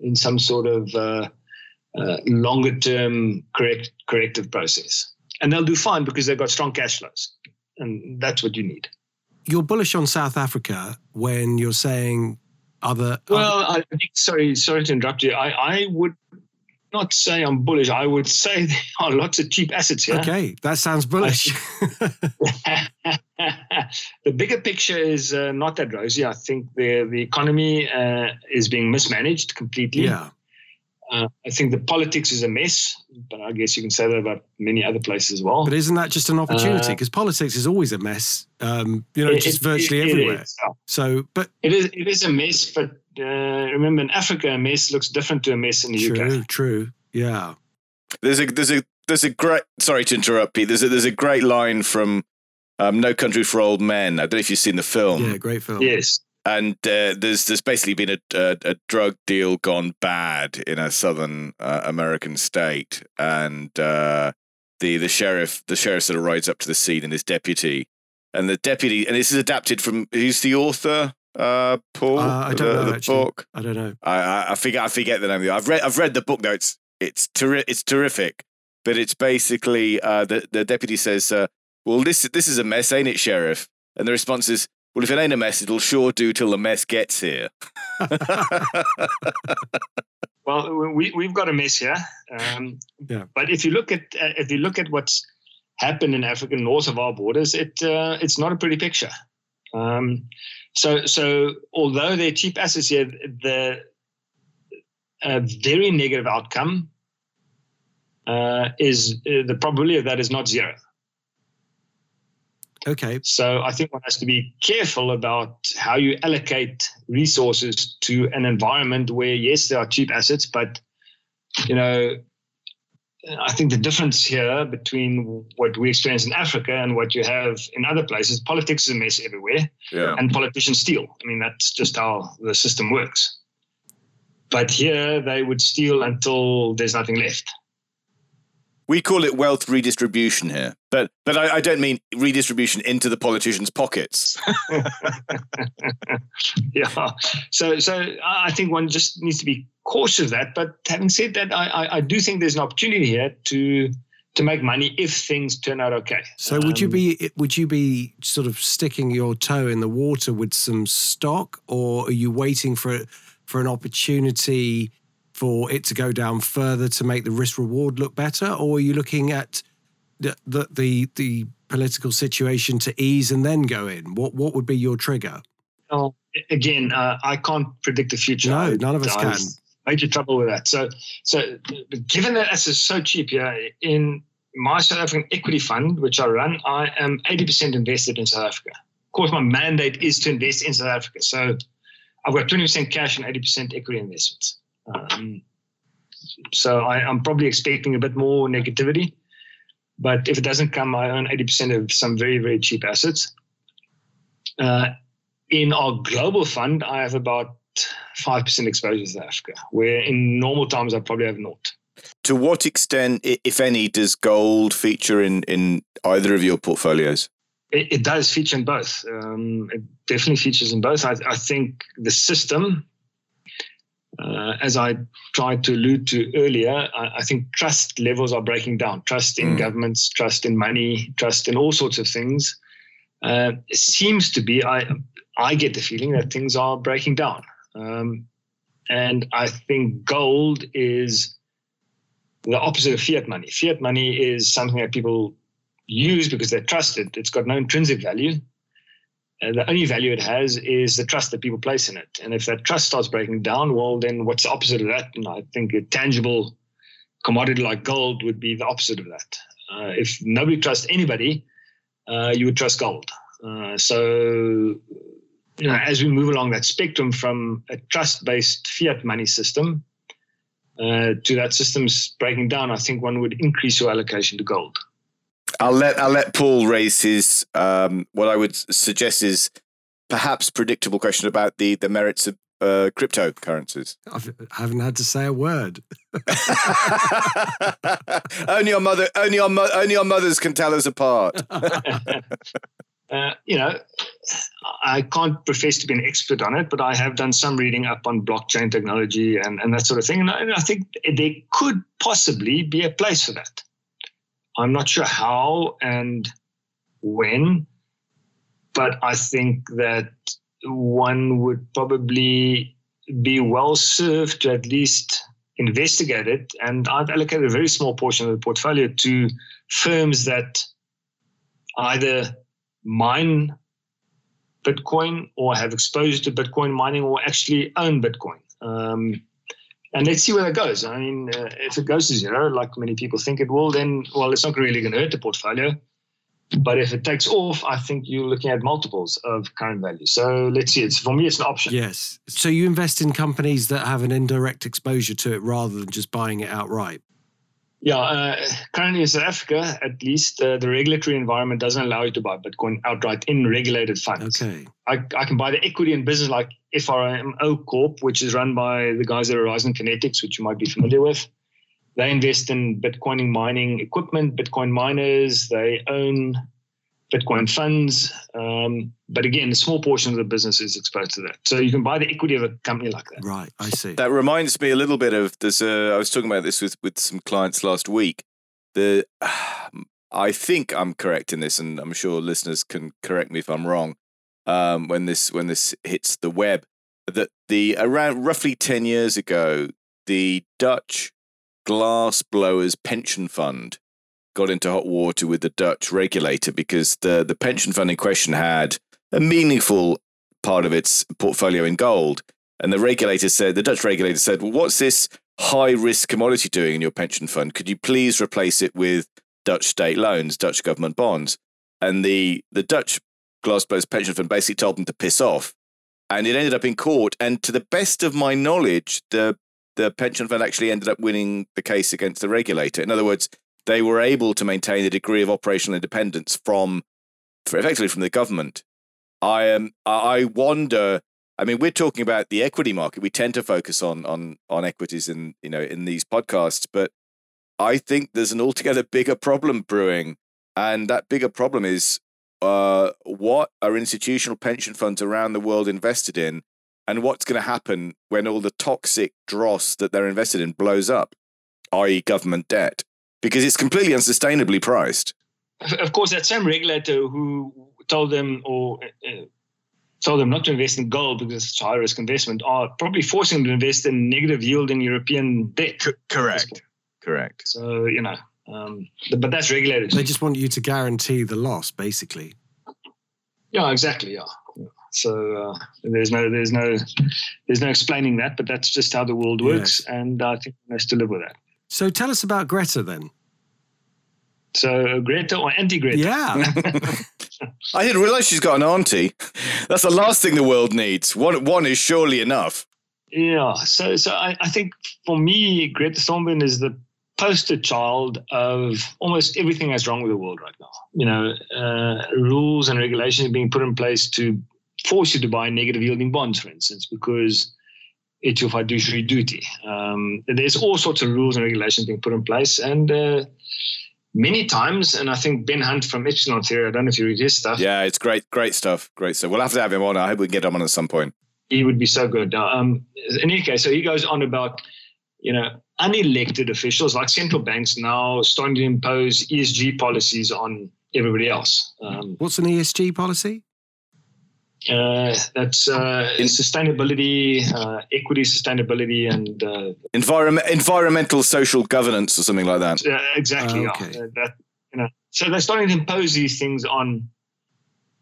in some sort of uh, uh, longer term correct corrective process, and they'll do fine because they've got strong cash flows, and that's what you need. You're bullish on South Africa when you're saying other. Well, other- I, sorry, sorry to interrupt you. I, I would not say I'm bullish. I would say there are lots of cheap assets here. Okay, that sounds bullish. the bigger picture is uh, not that rosy. I think the the economy uh, is being mismanaged completely. Yeah. Uh, I think the politics is a mess, but I guess you can say that about many other places as well. But isn't that just an opportunity? Because uh, politics is always a mess. Um, you know, it, just virtually it, everywhere. So, but it is it is a mess. But uh, remember, in Africa, a mess looks different to a mess in the true, UK. True, true. Yeah. There's a there's a there's a great. Sorry to interrupt, Pete. There's a there's a great line from um, No Country for Old Men. I don't know if you've seen the film. Yeah, great film. Yes and uh, there's there's basically been a, a, a, drug deal gone bad in a southern uh, American state, and uh, the the sheriff the sheriff sort of rides up to the scene and his deputy, and the deputy and this is adapted from who's the author. Uh, Paul, uh, I don't the, know. The book. I don't know. I, I forget. I forget the name of it. I've read. I've read the book. though. it's it's terri- it's terrific. But it's basically uh, the the deputy says, uh, "Well, this this is a mess, ain't it, sheriff?" And the response is, well, if it ain't a mess, it'll sure do till the mess gets here. well, we we've got a mess here. Um, yeah. But if you look at uh, if you look at what's happened in Africa north of our borders, it uh, it's not a pretty picture. Um, so so although they're cheap assets here, the a very negative outcome uh, is uh, the probability of that is not zero. Okay. So I think one has to be careful about how you allocate resources to an environment where, yes, there are cheap assets, but you know, I think the difference here between what we experience in Africa and what you have in other places, politics is a mess everywhere, yeah. and politicians steal. I mean, that's just how the system works. But here, they would steal until there's nothing left. We call it wealth redistribution here, but but I, I don't mean redistribution into the politicians' pockets. yeah. So so I think one just needs to be cautious of that. But having said that, I, I, I do think there's an opportunity here to to make money if things turn out okay. So would you um, be would you be sort of sticking your toe in the water with some stock, or are you waiting for for an opportunity for it to go down further to make the risk reward look better, or are you looking at the the the, the political situation to ease and then go in? What what would be your trigger? Well, again, uh, I can't predict the future. No, none of us I can. Major trouble with that. So, so given that assets so cheap yeah, in my South African equity fund, which I run, I am 80% invested in South Africa. Of course, my mandate is to invest in South Africa. So I've got 20% cash and 80% equity investments. Um, so I, am probably expecting a bit more negativity. But if it doesn't come, I own 80% of some very, very cheap assets. Uh, in our global fund, I have about 5% exposure to Africa, where in normal times I probably have not. To what extent, if any, does gold feature in, in either of your portfolios? It, it does feature in both. Um, it definitely features in both. I, I think the system uh, as I tried to allude to earlier, I, I, think trust levels are breaking down. Trust in mm. governments, trust in money, trust in all sorts of things. Uh, seems to be, I, I get the feeling that things are breaking down. Um, and I think gold is the opposite of fiat money. Fiat money is something that people use because they trust it. It's got no intrinsic value. And the only value it has is the trust that people place in it. And if that trust starts breaking down, well, then what's the opposite of that? And I think a tangible commodity like gold would be the opposite of that. Uh, if nobody trusts anybody, uh, you would trust gold. Uh, so, you know, as we move along that spectrum from a trust-based fiat money system uh, to that system's breaking down, I think one would increase your allocation to gold. I'll let I'll let Paul raise his um, what I would suggest is perhaps predictable question about the the merits of uh, cryptocurrencies. I've, I haven't had to say a word. only our mother, only our mo- only our mothers can tell us apart. uh, you know, I can't profess to be an expert on it, but I have done some reading up on blockchain technology and, and that sort of thing. And I, and I think there could possibly be a place for that. I'm not sure how and when, but I think that one would probably be well served to at least investigate it. And I've allocated a very small portion of the portfolio to firms that either mine Bitcoin or have exposure to Bitcoin mining or actually own Bitcoin. Um, and let's see where that goes. I mean, uh, if it goes to zero, like many people think it will, then well, it's not really going to hurt the portfolio. But if it takes off, I think you're looking at multiples of current value. So let's see. It's for me, it's an option. Yes. So you invest in companies that have an indirect exposure to it rather than just buying it outright. Yeah, uh, currently in South Africa, at least, uh, the regulatory environment doesn't allow you to buy Bitcoin outright in regulated funds. Okay. I, I can buy the equity in business like FRMO Corp, which is run by the guys at Horizon Kinetics, which you might be familiar with. They invest in Bitcoin mining equipment, Bitcoin miners. They own Bitcoin funds. Um, but again, a small portion of the business is exposed to that. So you can buy the equity of a company like that. Right, I see. That reminds me a little bit of this. Uh, I was talking about this with, with some clients last week. The I think I'm correct in this, and I'm sure listeners can correct me if I'm wrong. Um, when this when this hits the web, that the around roughly ten years ago, the Dutch glass blowers pension fund got into hot water with the Dutch regulator because the, the pension fund in question had a meaningful part of its portfolio in gold. And the regulator said, the Dutch regulator said, well, what's this high risk commodity doing in your pension fund? Could you please replace it with Dutch state loans, Dutch government bonds? And the, the Dutch Glassblowers pension fund basically told them to piss off. And it ended up in court. And to the best of my knowledge, the the pension fund actually ended up winning the case against the regulator. In other words, they were able to maintain a degree of operational independence from, effectively, from the government. I am. I wonder. I mean, we're talking about the equity market. We tend to focus on on on equities in you know in these podcasts, but I think there's an altogether bigger problem brewing, and that bigger problem is uh, what are institutional pension funds around the world invested in and what's going to happen when all the toxic dross that they're invested in blows up, i.e., government debt, because it's completely unsustainably priced. Of course, that same regulator who told them or uh, told them not to invest in gold because it's a high risk investment are probably forcing them to invest in negative yield in European debt. C- correct. Correct. So, you know, um, but that's regulated. They just want you to guarantee the loss, basically. Yeah, exactly. Yeah. So uh, there's no there's no there's no explaining that, but that's just how the world works, yes. and I think we must to live with that. So tell us about Greta then. So Greta or anti Greta? Yeah. I didn't realize she's got an auntie. That's the last thing the world needs. One one is surely enough. Yeah. So so I, I think for me, Greta Thunberg is the poster child of almost everything that's wrong with the world right now. You know, uh, rules and regulations being put in place to force you to buy negative yielding bonds, for instance, because it's your fiduciary duty. Um, there's all sorts of rules and regulations being put in place, and uh, many times, and I think Ben Hunt from Epsilon Theory, I don't know if you read his stuff. Yeah, it's great, great stuff, great stuff. We'll have to have him on. I hope we can get him on at some point. He would be so good. Um, in any case, so he goes on about, you know, unelected officials like central banks now starting to impose ESG policies on everybody else. Um, What's an ESG policy? Uh, that's uh, sustainability, uh, equity, sustainability, and uh, environment, environmental, social governance, or something like that. exactly. Oh, okay. Yeah. that you know, so they're starting to impose these things on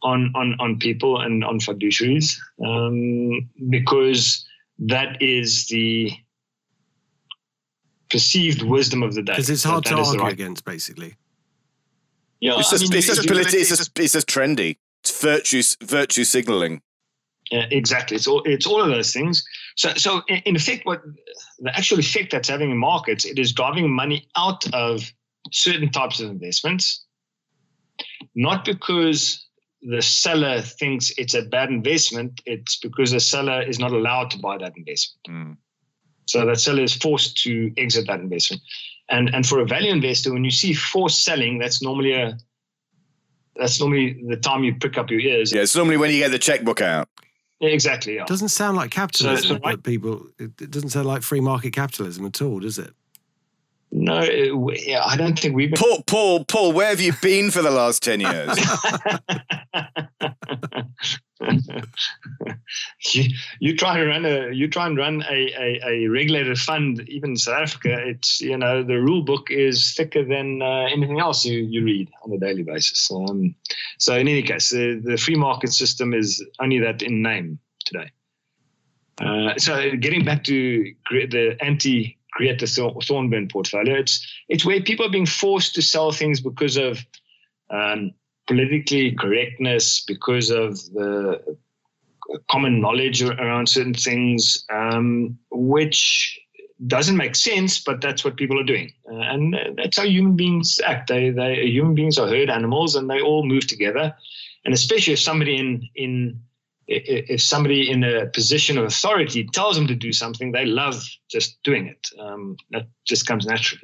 on on on people and on fiduciaries um, because that is the perceived wisdom of the day. Because it's hard that, to argue right. against, basically. Yeah, it's just, I mean, it's, just politi- it's, just, it's just trendy. It's virtue virtue signaling. Yeah, exactly. It's all it's all of those things. So so in, in effect, what the actual effect that's having in markets, it is driving money out of certain types of investments, not because the seller thinks it's a bad investment, it's because the seller is not allowed to buy that investment. Mm. So that seller is forced to exit that investment. And and for a value investor, when you see forced selling, that's normally a that's normally the time you pick up your ears. Yeah, it's normally when you get the checkbook out. Yeah, exactly. Yeah. It doesn't sound like capitalism, so, so right? people. It doesn't sound like free market capitalism at all, does it? No, yeah, I don't think we've been. Paul, Paul, Paul, where have you been for the last ten years? you, you try and run a you try and run a, a, a, regulated fund even in South Africa it's you know the rule book is thicker than uh, anything else you, you read on a daily basis um, so in any case the, the free market system is only that in name today uh, so getting back to the anti Greta Thunberg portfolio it's it's where people are being forced to sell things because of um, politically correctness, because of the common knowledge around certain things, um, which doesn't make sense, but that's what people are doing, uh, and that's how human beings act. They, they human beings are herd animals, and they all move together. And especially if somebody in in if somebody in a position of authority tells them to do something, they love just doing it. Um, that just comes naturally.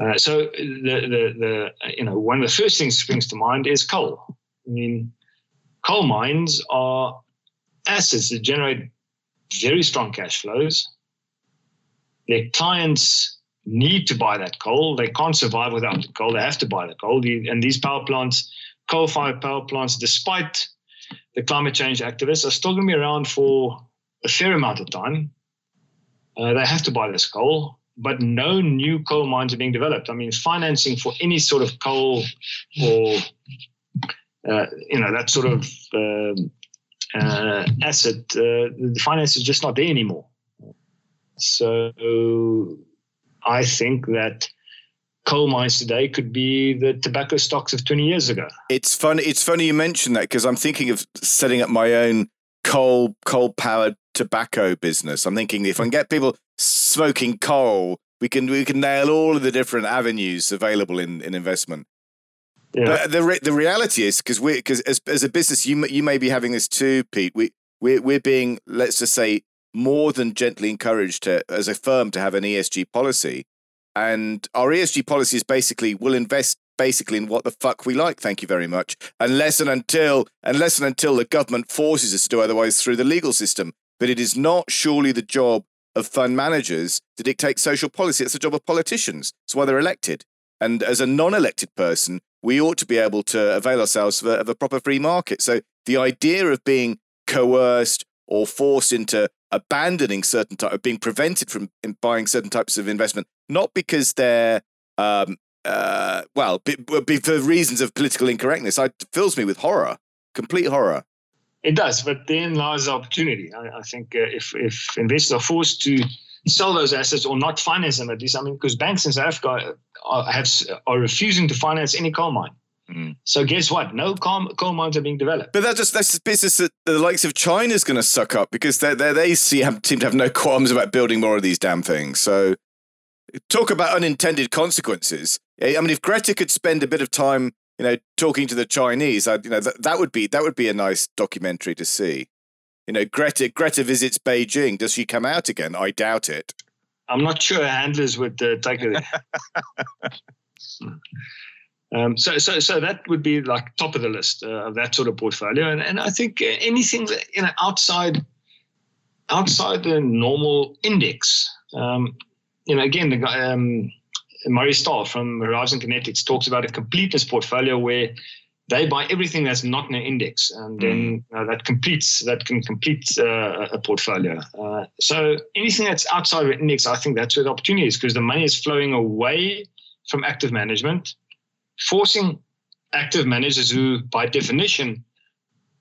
Uh, so the, the, the, you know, one of the first things that springs to mind is coal. I mean, coal mines are assets that generate very strong cash flows. Their clients need to buy that coal. They can't survive without the coal. They have to buy the coal. And these power plants, coal-fired power plants, despite the climate change activists, are still going to be around for a fair amount of time. Uh, they have to buy this coal but no new coal mines are being developed. I mean, financing for any sort of coal or uh, you know that sort of uh, uh, asset, uh, the finance is just not there anymore. So I think that coal mines today could be the tobacco stocks of 20 years ago. It's funny. It's funny you mentioned that because I'm thinking of setting up my own coal coal powered tobacco business. I'm thinking if I can get people smoking coal, we can we can nail all of the different avenues available in, in investment. Yeah. But the re- the reality is because we because as as a business you you may be having this too, Pete. We we're we're being let's just say more than gently encouraged to as a firm to have an ESG policy, and our ESG policy is basically we'll invest basically in what the fuck we like. Thank you very much. Unless and until unless and until the government forces us to do otherwise through the legal system. But it is not surely the job of fund managers to dictate social policy. It's the job of politicians. It's why they're elected. And as a non-elected person, we ought to be able to avail ourselves of a, of a proper free market. So the idea of being coerced or forced into abandoning certain type of being prevented from buying certain types of investment, not because they're um, uh, well, be, be for reasons of political incorrectness, it fills me with horror, complete horror. It does, but then lies the opportunity. I, I think uh, if if investors are forced to sell those assets or not finance them at least, I mean, because banks in South Africa are, have, are refusing to finance any coal mine. Mm. So guess what? No coal, coal mines are being developed. But that's just that's just business that the likes of China is going to suck up because they they seem to have no qualms about building more of these damn things. So talk about unintended consequences. I mean, if Greta could spend a bit of time, you know, talking to the Chinese, I, you know, that, that would be that would be a nice documentary to see. You know, Greta Greta visits Beijing. Does she come out again? I doubt it. I'm not sure handlers would uh, take there. um, so, so, so that would be like top of the list uh, of that sort of portfolio, and, and I think uh, anything that, you know outside outside the normal index. Um, you know, again, the guy, um, Murray Stahl from Horizon Kinetics talks about a completeness portfolio where they buy everything that's not in an index, and then uh, that completes that can complete uh, a portfolio. Uh, so anything that's outside of an index, I think that's where the opportunity is because the money is flowing away from active management, forcing active managers who, by definition,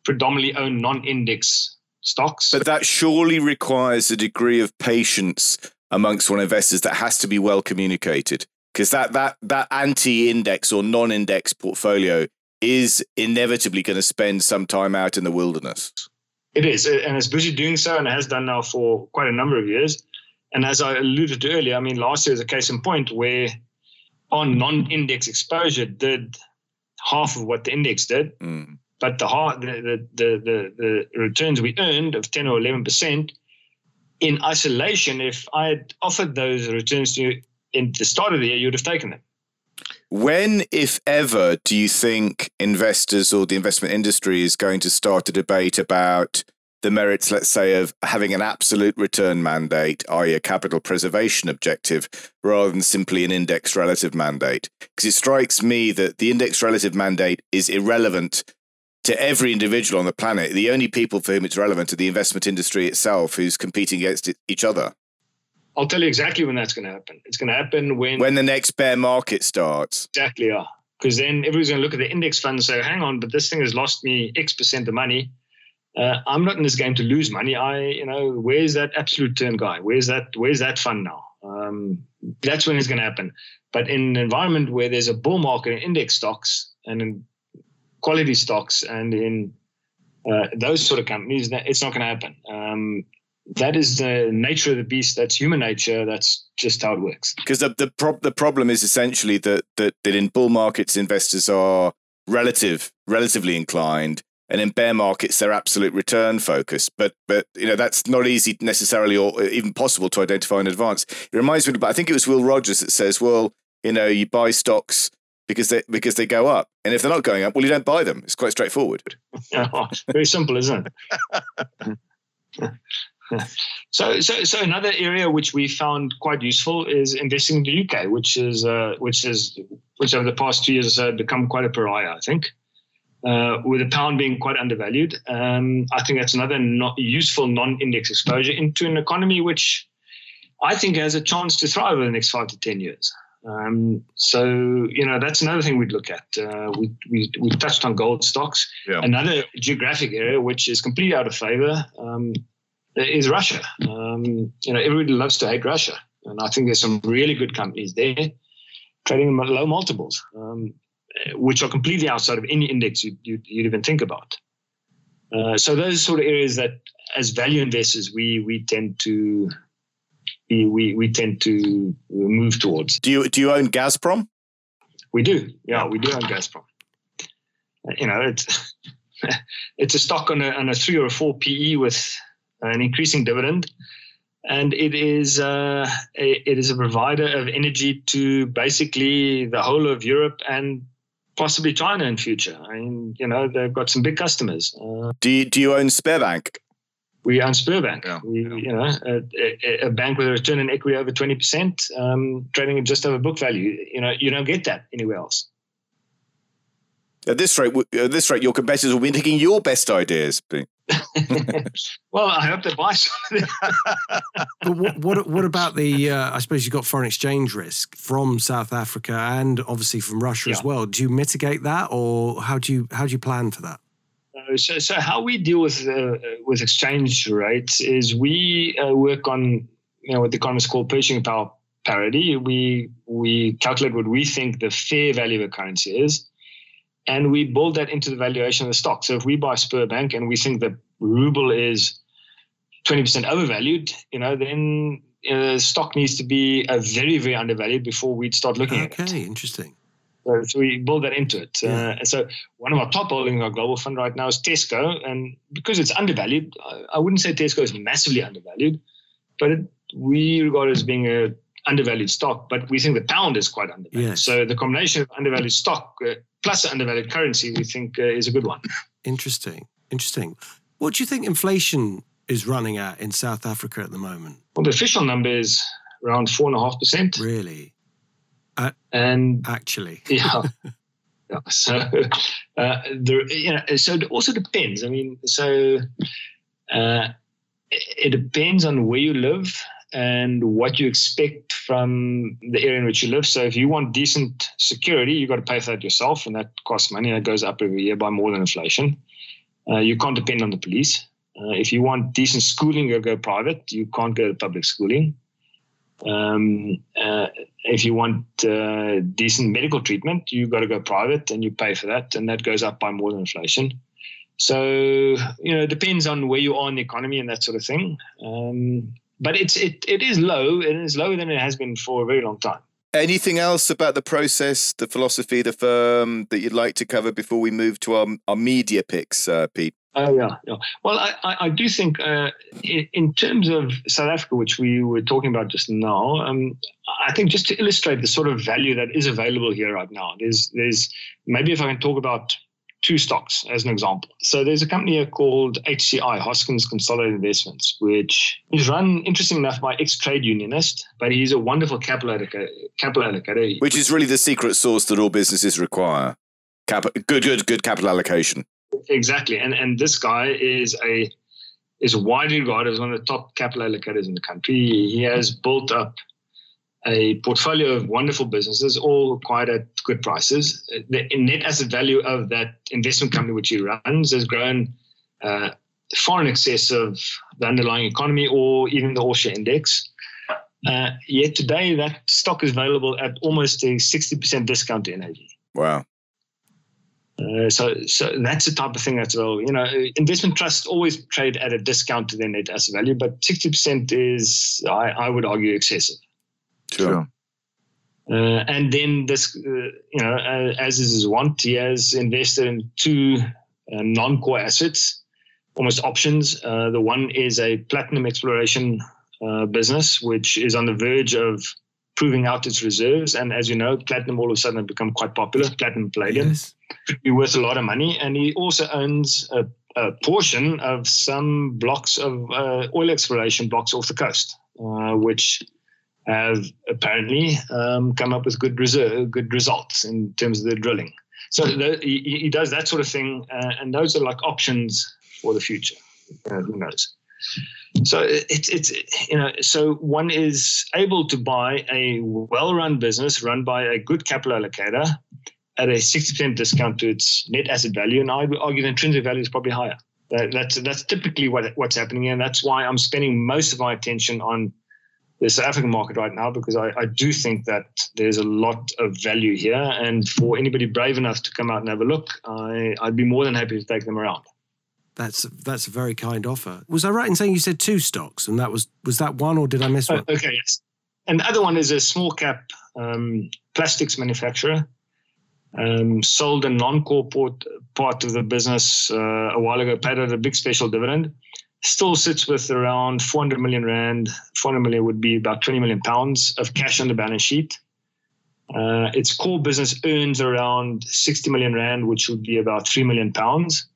predominantly own non-index stocks. But that surely requires a degree of patience amongst one investors that has to be well communicated because that that that anti-index or non-index portfolio is inevitably going to spend some time out in the wilderness. It is, and it's busy doing so, and it has done now for quite a number of years. And as I alluded to earlier, I mean, last year is a case in point where on non-index exposure did half of what the index did, mm. but the, the, the the the returns we earned of ten or eleven percent in isolation, if I had offered those returns to you in the start of the year, you would have taken them. When, if ever, do you think investors or the investment industry is going to start a debate about the merits, let's say, of having an absolute return mandate, i.e., a capital preservation objective, rather than simply an index relative mandate? Because it strikes me that the index relative mandate is irrelevant to every individual on the planet. The only people for whom it's relevant are the investment industry itself, who's competing against each other. I'll tell you exactly when that's going to happen. It's going to happen when when the next bear market starts. Exactly, yeah. Because then everybody's going to look at the index fund and say, "Hang on, but this thing has lost me X percent of money. Uh, I'm not in this game to lose money. I, you know, where's that absolute turn guy? Where's that? Where's that fund now? Um, that's when it's going to happen. But in an environment where there's a bull market in index stocks and in quality stocks and in uh, those sort of companies, it's not going to happen. Um, that is the nature of the beast. That's human nature. That's just how it works. Because the the, pro- the problem is essentially that, that that in bull markets, investors are relative relatively inclined, and in bear markets, they're absolute return focused. But but you know that's not easy necessarily, or even possible to identify in advance. It reminds me, but I think it was Will Rogers that says, well, you know, you buy stocks because they because they go up, and if they're not going up, well, you don't buy them. It's quite straightforward. very simple, isn't it? so, so, so another area which we found quite useful is investing in the UK, which is uh, which is which over the past two years has so become quite a pariah, I think. Uh, with the pound being quite undervalued, um, I think that's another not useful non-index exposure into an economy which I think has a chance to thrive over the next five to ten years. Um, so you know that's another thing we'd look at. Uh, we, we we touched on gold stocks. Yeah. Another geographic area which is completely out of favor. Um, is Russia. Um, you know, everybody loves to hate Russia, and I think there's some really good companies there trading at low multiples, um, which are completely outside of any index you'd, you'd, you'd even think about. Uh, so those sort of areas that, as value investors, we we tend to we, we, tend to move towards. Do you do you own Gazprom? We do. Yeah, we do own Gazprom. You know, it's it's a stock on a, on a three or a four PE with an increasing dividend, and it is uh, a, it is a provider of energy to basically the whole of Europe and possibly China in future. I mean, you know, they've got some big customers. Uh, do you, do you own Sberbank? We own Sberbank. Yeah. We, you know, a, a, a, bank with a return on equity over twenty percent, um, trading at just over book value. You know, you don't get that anywhere else. At this rate, at this rate, your competitors will be taking your best ideas. well, I hope they buy some. but what, what, what about the? Uh, I suppose you've got foreign exchange risk from South Africa and obviously from Russia yeah. as well. Do you mitigate that, or how do you how do you plan for that? Uh, so, so how we deal with uh, with exchange rates is we uh, work on you know what the economists call purchasing power parity. We we calculate what we think the fair value of a currency is and we build that into the valuation of the stock. So if we buy Sberbank and we think that ruble is 20% overvalued, you know, then uh, stock needs to be a very, very undervalued before we'd start looking okay, at it. Okay, interesting. So, we build that into it. Yeah. Uh, so one of our top holdings in our global fund right now is Tesco, and because it's undervalued, I, I wouldn't say Tesco is massively undervalued, but it, we regard it as being a undervalued stock, but we think the pound is quite undervalued. Yes. So the combination of undervalued stock uh, plus undervalued currency, we think uh, is a good one. Interesting. Interesting. What do you think inflation is running at in South Africa at the moment? Well, the official number is around four and a half percent. Really? Uh, and actually, yeah. yeah. So, uh, there, you know, so it also depends. I mean, so uh, it depends on where you live and what you expect from the area in which you live. So if you want decent security, you've got to pay for that yourself, and that costs money. That goes up every year by more than inflation. Uh, you can't depend on the police. Uh, if you want decent schooling, you go private. You can't go to public schooling. Um, uh, if you want uh, decent medical treatment, you've got to go private and you pay for that, and that goes up by more than inflation. So you know, it depends on where you are in the economy and that sort of thing. Um, but it's it it is low. It is lower than it has been for a very long time. Anything else about the process, the philosophy, the firm that you'd like to cover before we move to our, our media picks, uh, Pete? Oh yeah, yeah. Well, I, I do think uh, in, in, terms of South Africa, which we were talking about just now, um, I think just to illustrate the sort of value that is available here right now, there's there's maybe if I can talk about two stocks as an example. So there's a company here called HCI, Hosken Consolidated Investments, which is run, interesting enough, by ex-trade unionist, but he's a wonderful capital allocator. Capital allocator. Which is really the secret sauce that all businesses require. Cap- good, good, good capital allocation. Exactly, and and this guy is a is widely regarded as one of the top capital allocators in the country. He has built up a portfolio of wonderful businesses, all acquired at good prices. The net asset value of that investment company which he runs has grown uh, far in excess of the underlying economy or even the all share index. Uh, yet today, that stock is available at almost a 60% discount to NAV. Wow. Uh, so, so that's the type of thing that's well. You know, investment trusts always trade at a discount to their net asset value, but 60% is, I, I would argue, excessive. Sure. Uh, and then this, uh, you know, uh, as is his want, he has invested in two uh, non-core assets, almost options. Uh, the one is a platinum exploration uh, business, which is on the verge of proving out its reserves. And as you know, platinum all of a sudden has become quite popular. Platinum palladium yes. be worth a lot of money. And he also owns a, a portion of some blocks of oil exploration blocks off the coast, which have apparently um, come up with good reserve, good results in terms of the drilling. So the, he, he, does that sort of thing, uh, and those are like options for the future. Uh, who knows? So it's it's you know so one is able to buy a well-run business run by a good capital allocator at a 60% discount to its net asset value, and I would argue the intrinsic value is probably higher. That, that's that's typically what what's happening, and that's why I'm spending most of my attention on the South African market right now because I, I, do think that there's a lot of value here. And for anybody brave enough to come out and have a look, I, I'd be more than happy to take them around. That's that's a very kind offer. Was I right in saying you said two stocks, and that was was that one, or did I miss one? Uh, okay, yes. And the other one is a small cap um, plastics manufacturer. Um, sold a non-core part of the business uh, a while ago, paid out a big special dividend still sits with around 400 million rand. 400 million would be about 20 million pounds of cash on the balance sheet. Uh, its core business earns around 60 million rand, which would be about 3 million pounds.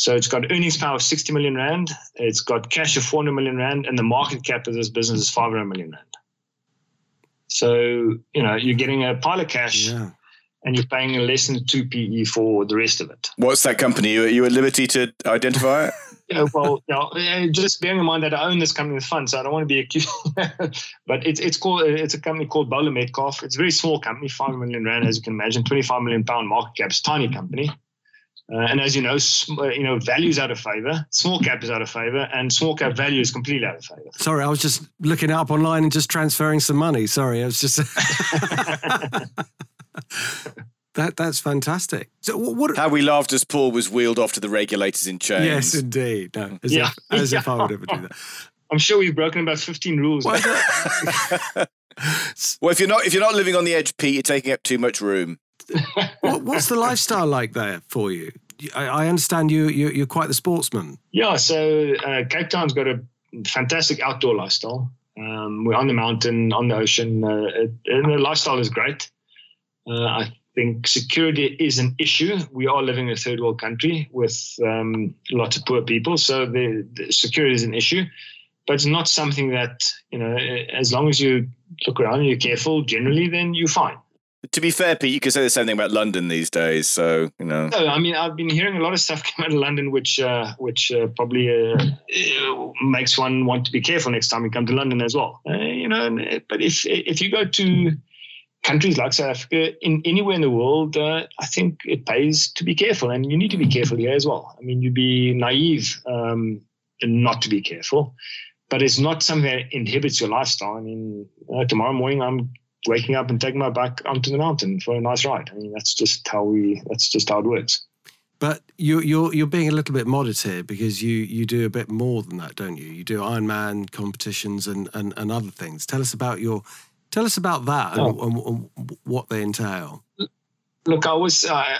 So it's got earnings power of 60 million rand. It's got cash of 400 million rand, and the market cap of this business is 500 million rand. So you know you're getting a pile of cash. Yeah and you're paying less than 2 PE for the rest of it. What's that company? You, you at liberty to identify it? yeah, well, you uh, know, just bearing in mind that I own this company with funds, so I don't want to be accused. but it's it's called uh, it's a company called Bowler Metcalf. It's a very small company, five million rand, as you can imagine, twenty five million pound market cap. It's tiny company, uh, and as you know, sm- uh, you know, value is out of favor, small cap is out of favor, and small cap value is completely out of favor. Sorry, I was just looking it up online and just transferring some money. Sorry, I was just. That that's fantastic. So what? How we laughed as Paul was wheeled off to the regulators in chains. Yes, indeed. No, as yeah. if as yeah. if I would ever do that. I'm sure we've broken about 15 rules. well, if you're not if you're not living on the edge, Pete, you're taking up too much room. what, what's the lifestyle like there for you? I, I understand you, you are quite the sportsman. Yeah, so uh, Cape Town's got a fantastic outdoor lifestyle. Um, we're on the mountain, on the ocean, uh, and the lifestyle is great. Uh, I think security is an issue. We are living in a third world country with um, lots of poor people, so the, the, security is an issue. But it's not something that you know. As long as you look around and you're careful, generally, then you're fine. To be fair, Pete, you could say the same thing about London these days. So you know. No, I mean, I've been hearing a lot of stuff come out of London, which uh, which uh, probably uh, makes one want to be careful next time you come to London as well. Uh, you know, but if if you go to countries like South Africa, in anywhere in the world, uh, I think it pays to be careful, and you need to be careful here as well. I mean, you'd be naive um, not to be careful, but it's not something that inhibits your lifestyle. I mean, uh, tomorrow morning I'm waking up and taking my bike onto the mountain for a nice ride. I mean, that's just how we. That's just how it works. But you, you're you're being a little bit modest here because you you do a bit more than that, don't you? You do Ironman competitions and and, and other things. Tell us about your tell us about that oh. and, and, and, what they entail. Look, I was, uh,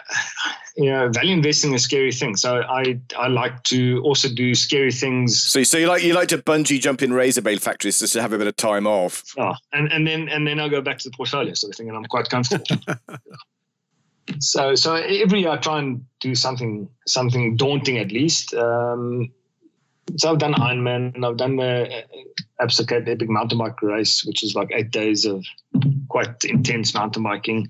you know, value investing is a scary thing. So I, I like to also do scary things. So, so you like you like to bungee jump in razor blade factories just to have a bit of time off. Oh, and, and then and then I go back to the portfolio sort of thing, and I'm quite comfortable. So, so every year I try and do something something daunting at least. Um, so I've done Ironman and I've done the Absa Epic mountain bike race, which is like eight days of quite intense mountain biking.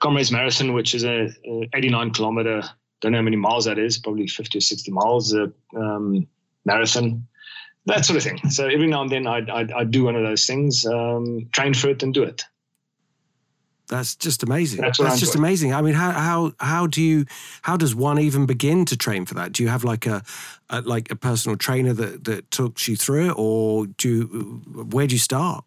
Comrades Marathon, which is a, a 89 kilometer, don't know how many miles that is, probably 50 or 60 miles, a um, marathon, that sort of thing. So every now and then I, I, I do one of those things, um, train for it and do it. That's just amazing. That's, That's just amazing. I mean, how how how do you how does one even begin to train for that? Do you have like a, a like a personal trainer that that talks you through it, or do you, where do you start?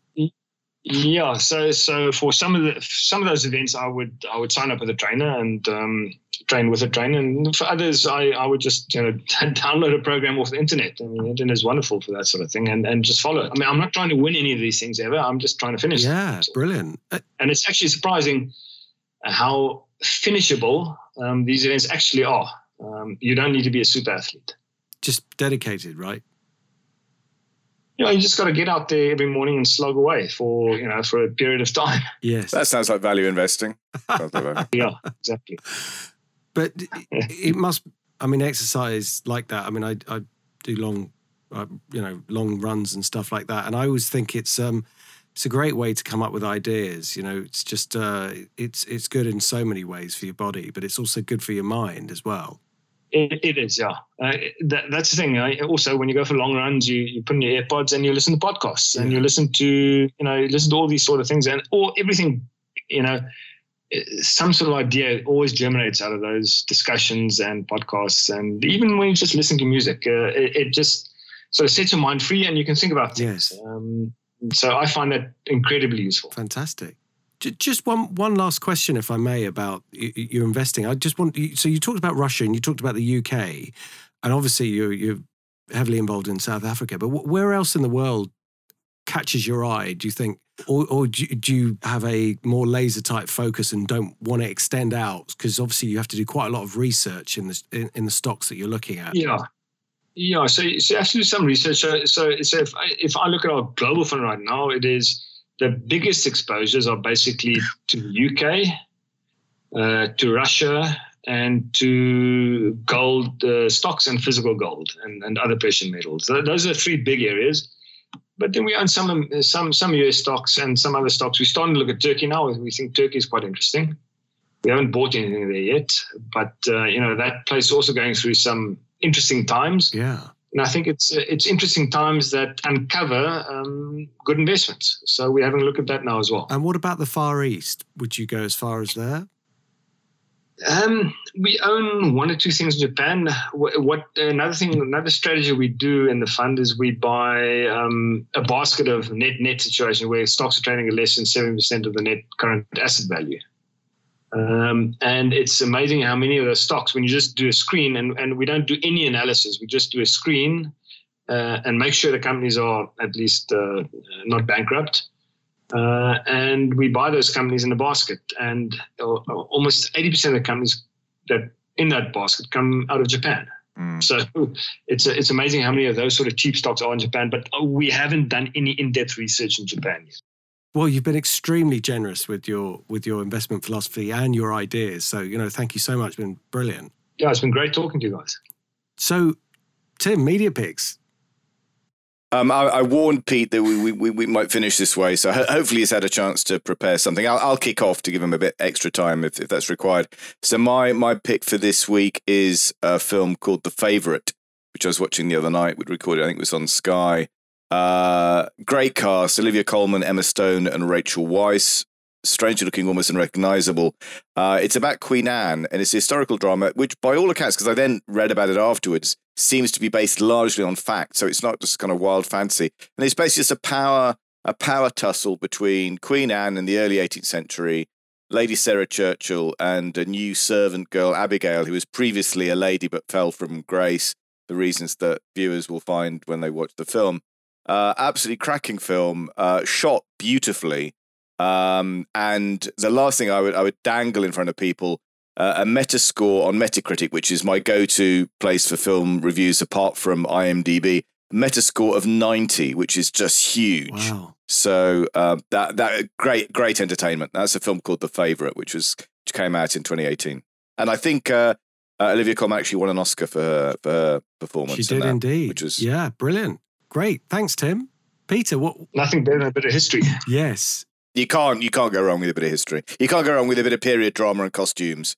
Yeah, so so for some of the some of those events, I would I would sign up with a trainer and um, train with a trainer, and for others, I, I would just you know download a program off the internet. I mean, the internet is wonderful for that sort of thing, and and just follow it. I mean, I'm not trying to win any of these things ever. I'm just trying to finish. Yeah, brilliant. Uh, and it's actually surprising how finishable um, these events actually are. Um, you don't need to be a super athlete. Just dedicated, right? You know, you just got to get out there every morning and slog away for you know for a period of time. Yes, that sounds like value investing. yeah, exactly. But it must. I mean, exercise like that. I mean, I I do long, uh, you know, long runs and stuff like that, and I always think it's um it's a great way to come up with ideas. You know, it's just uh, it's it's good in so many ways for your body, but it's also good for your mind as well. It, it is, yeah. Uh, that, that's the thing. Uh, also, when you go for long runs, you, you put in your AirPods and you listen to podcasts and you listen to, you know, you listen to all these sort of things and or everything, you know, uh, some sort of idea always germinates out of those discussions and podcasts. And even when you just listen to music, uh, it, it, just sort of sets your mind free and you can think about things. Yes. Um, so I find that incredibly useful. Fantastic. Just one one last question, if I may, about your investing. I just want so you talked about Russia and you talked about the UK, and obviously you're you're heavily involved in South Africa. But where else in the world catches your eye? Do you think, or, or do, you have a more laser type focus and don't want to extend out? Because obviously you have to do quite a lot of research in the in, in the stocks that you're looking at. Yeah. Yeah, so, to do some research. So, so, so if, I, if I look at our global fund right now, it is the biggest exposures are basically to the UK, uh, to Russia, and to gold uh, stocks and physical gold and, and other precious metals. Those are three big areas. But then we own some some some US stocks and some other stocks. We're starting to look at Turkey now. We think Turkey is quite interesting. We haven't bought anything there yet, but uh, you know that place is also going through some interesting times. Yeah. And I think it's uh, it's interesting times that uncover um, good investments. So we're having a look at that now as well. And what about the Far East? Would you go as far as there? Um, we own one or two things in Japan. What, what, another thing, another strategy we do in the fund is we buy um, a basket of net net situation where stocks are trading at less than seven percent of the net current asset value. Um, and it's amazing how many of those stocks, when you just do a screen, and, and we don't do any analysis, we just do a screen uh, and make sure the companies are at least uh, not bankrupt. Uh, and we buy those companies in a basket, and uh, almost 80% of the companies that in that basket come out of Japan. Mm. So it's it's amazing how many of those sort of cheap stocks are in Japan, but we haven't done any in-depth research in Japan yet. Well, you've been extremely generous with your with your investment philosophy and your ideas. So, you know, thank you so much. It's been brilliant. Yeah, it's been great talking to you guys. So, Tim, Media Picks, Um, I, I, warned Pete that we, we, we might finish this way, so ho- hopefully he's had a chance to prepare something. I'll, I'll kick off to give him a bit extra time if, if that's required. So my my pick for this week is a film called The Favourite, which I was watching the other night. We recorded, I think it was on Sky. Uh, great cast: Olivia Colman, Emma Stone, and Rachel Weisz strangely looking, almost unrecognizable. Uh, it's about Queen Anne, and it's a historical drama, which, by all accounts, because I then read about it afterwards, seems to be based largely on fact. So it's not just kind of wild fantasy, and it's basically just a power a power tussle between Queen Anne in the early 18th century, Lady Sarah Churchill, and a new servant girl Abigail, who was previously a lady but fell from grace. The reasons that viewers will find when they watch the film. Uh, absolutely cracking film, uh, shot beautifully. Um, and the last thing I would I would dangle in front of people uh, a Metascore on Metacritic, which is my go-to place for film reviews apart from IMDb. Metascore of ninety, which is just huge. Wow. So uh, that that great great entertainment. That's a film called The Favorite, which was which came out in 2018, and I think uh, uh, Olivia Colman actually won an Oscar for her, for her performance. She did that, indeed. Which was yeah, brilliant, great. Thanks, Tim. Peter, what? Nothing better than a bit of history. Yes, you can't you can't go wrong with a bit of history. You can't go wrong with a bit of period drama and costumes.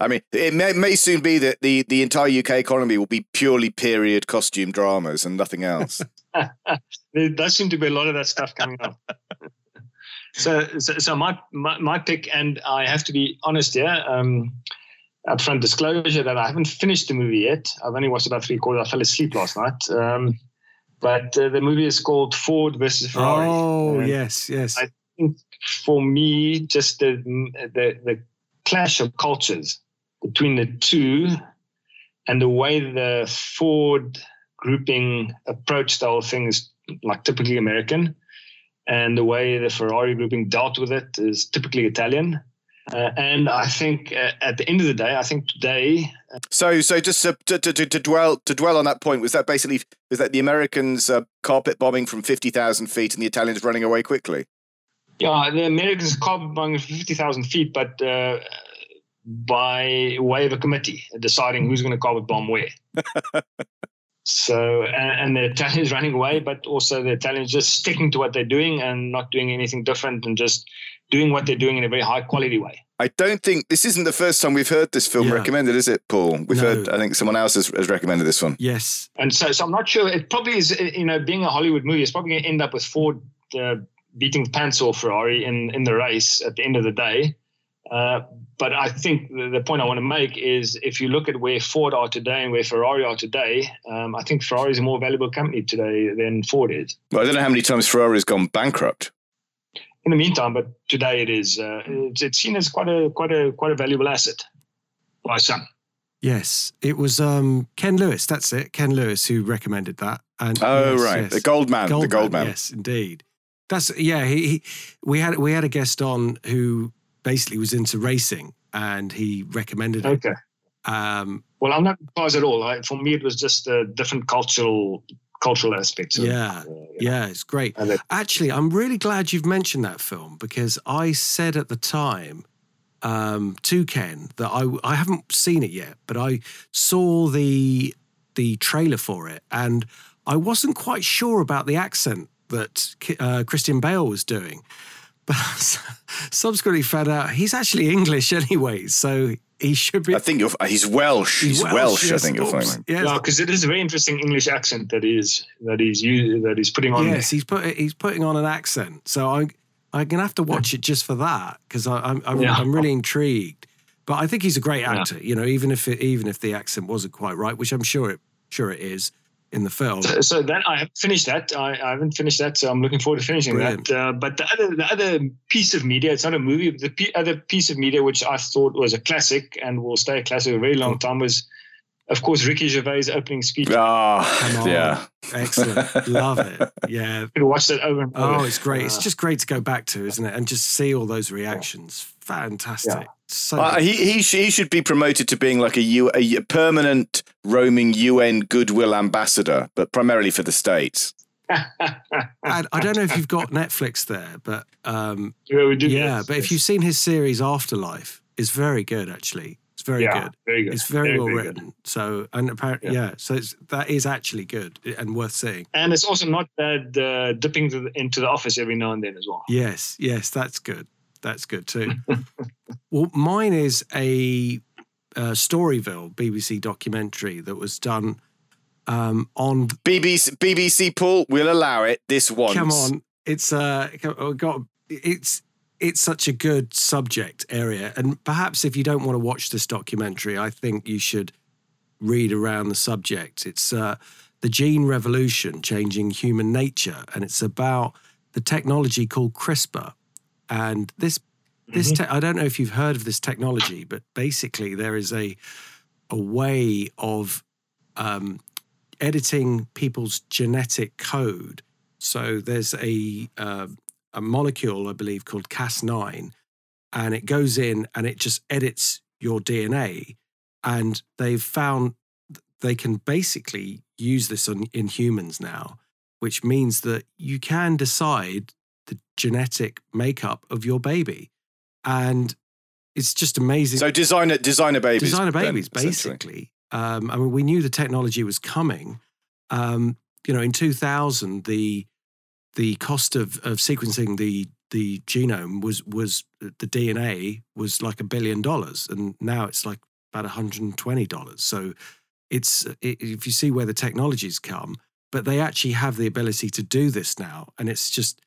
I mean, it may, may soon be that the, the entire UK economy will be purely period costume dramas and nothing else. there does seem to be a lot of that stuff coming up. so, so, so my, my, my pick, and I have to be honest here, um, upfront disclosure that I haven't finished the movie yet. I've only watched about three quarters. I fell asleep last night. Um, but uh, the movie is called Ford versus Ferrari. Oh and yes, yes. I think for me, just the, the the clash of cultures between the two, and the way the Ford grouping approached the whole thing is like typically American, and the way the Ferrari grouping dealt with it is typically Italian. Uh, and I think uh, at the end of the day, I think today. Uh, so, so just to, to, to, to, dwell to dwell on that point, was that basically was that the Americans uh, carpet bombing from fifty thousand feet and the Italians running away quickly? Yeah, the Americans carpet bombing from fifty thousand feet, but uh, by way of a committee deciding who's going to carpet bomb where. so, and, and the Italians running away, but also the Italians just sticking to what they're doing and not doing anything different and just doing what they're doing in a very high quality way. I don't think this isn't the first time we've heard this film yeah. recommended, is it, Paul? We've no. heard, I think someone else has, has, recommended this one. Yes. And so, so I'm not sure. It probably is, you know, being a Hollywood movie, it's probably going to end up with Ford uh, beating the pants off Ferrari in, in the race at the end of the day. Uh, but I think the, the, point I want to make is if you look at where Ford are today and where Ferrari are today, um, I think Ferrari is a more valuable company today than Ford is. Well, I don't know how many times Ferrari has gone bankrupt in the meantime, but today it is uh, it's, it's, seen as quite a quite a quite a valuable asset by some. Yes, it was um, Ken Lewis. That's it, Ken Lewis, who recommended that. And oh yes, right, yes. the gold man, gold the gold man. man. Yes, indeed. That's yeah. He, he we had we had a guest on who basically was into racing, and he recommended it. Okay. Um, well, I'm not surprised at all. I, for me, it was just a different cultural cultural aspects. yeah, uh, yeah, it's great. Actually, I'm really glad you've mentioned that film because I said at the time um, to Ken that I I haven't seen it yet, but I saw the the trailer for it, and I wasn't quite sure about the accent that uh, Christian Bale was doing. But subsequently found out he's actually English anyway, so he should be. I think you're, he's Welsh. He's, he's Welsh. Welsh yes, I think you'll find. Yeah, because it is a very interesting English accent that is that he's that he's putting on. Yes, there. he's put he's putting on an accent. So I I'm gonna have to watch it just for that because I'm I'm, yeah. I'm, really intrigued. But I think he's a great actor. Yeah. You know, even if it, even if the accent wasn't quite right, which I'm sure it sure it is in the film. So, so then I haven't finished that. I, I, haven't finished that, so I'm looking forward to finishing Brilliant. that. Uh, but the other the other piece of media, it's not a movie, but the p- other piece of media which I thought was a classic and will stay a classic a very long time was, of course, Ricky Gervais' opening speech. Oh, yeah, excellent, love it. Yeah, you watch that over and over. Oh, it's great. Uh, it's just great to go back to, isn't it? And just see all those reactions. Fantastic. Yeah. So uh, he he, sh- he should be promoted to being like a, U- a permanent roaming UN goodwill ambassador, but primarily for the states. I, I, don't know if you've got Netflix there, but um, yeah, we do. Yeah, but if you've seen his series Afterlife, it's very good actually. It's very yeah, good. Very good. It's very, very well very written. So and apparently, yeah. So it's, that is actually good and worth seeing. And it's also not bad uh, dipping the, into the office every now and then as well. Yes, yes, that's good. That's good too. well, mine is a, a Storyville BBC documentary that was done um, on BBC, BBC, Paul, we'll allow it this once. Come on, it's uh, got it's it's such a good subject area, and perhaps if you don't want to watch this documentary, I think you should read around the subject. It's uh, the gene revolution changing human nature, and it's about the technology called CRISPR. And this this Mm-hmm. te- I don't know if you've heard of this technology, but basically there is a a way of um, editing people's genetic code. So there's a uh, a molecule, I believe, called Cas9, and it goes in and it just edits your DNA. And they've found they can basically use this on, in humans now, which means that you can decide the genetic makeup of your baby. And it's just amazing. So designer designer babies. Designer babies, essentially. basically. Um, I mean, we knew the technology was coming. Um, you know, in 2000, the the cost of, of sequencing the the genome was was the DNA was like a billion dollars, and now it's like about 120 dollars. So it's it, if you see where the technology's come, but they actually have the ability to do this now, and it's just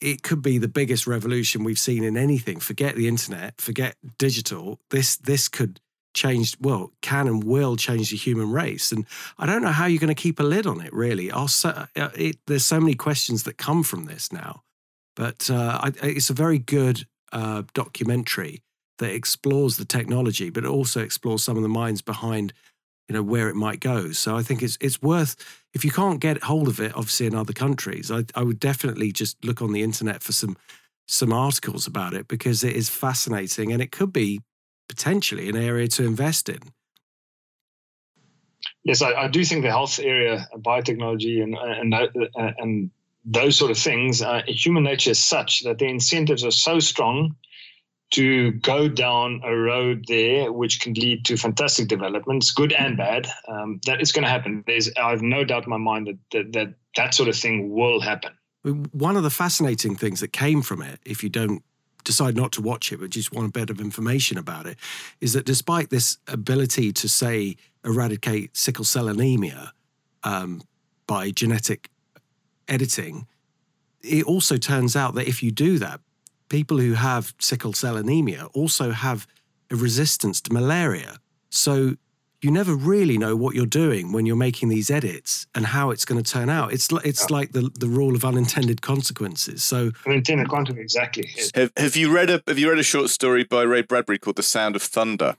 it could be the biggest revolution we've seen in anything. Forget the internet, forget digital. This this could change. Well, can and will change the human race. And I don't know how you're going to keep a lid on it. Really, I'll say, uh, it, there's so many questions that come from this now. But uh, I, it's a very good uh, documentary that explores the technology, but also explores some of the minds behind you know where it might go. So I think it's it's worth if you can't get hold of it, obviously in other countries, I, I would definitely just look on the internet for some some articles about it because it is fascinating and it could be potentially an area to invest in. Yes, I, I do think the health area, biotechnology, and and and those sort of things, uh, human nature is such that the incentives are so strong to go down a road there, which can lead to fantastic developments, good and bad. Um, that is going to happen. There's, I have no doubt in my mind that, that that that sort of thing will happen. One of the fascinating things that came from it, if you don't decide not to watch it, but just want a bit of information about it, is that despite this ability to say eradicate sickle cell anemia um, by genetic editing, it also turns out that if you do that, people who have sickle cell anemia also have a resistance to malaria. So you never really know what you're doing when you're making these edits and how it's going to turn out. It's li- it's like the the rule of unintended consequences. So Unintended consequences, exactly. Have, have you read a Have you read a short story by Ray Bradbury called "The Sound of Thunder"?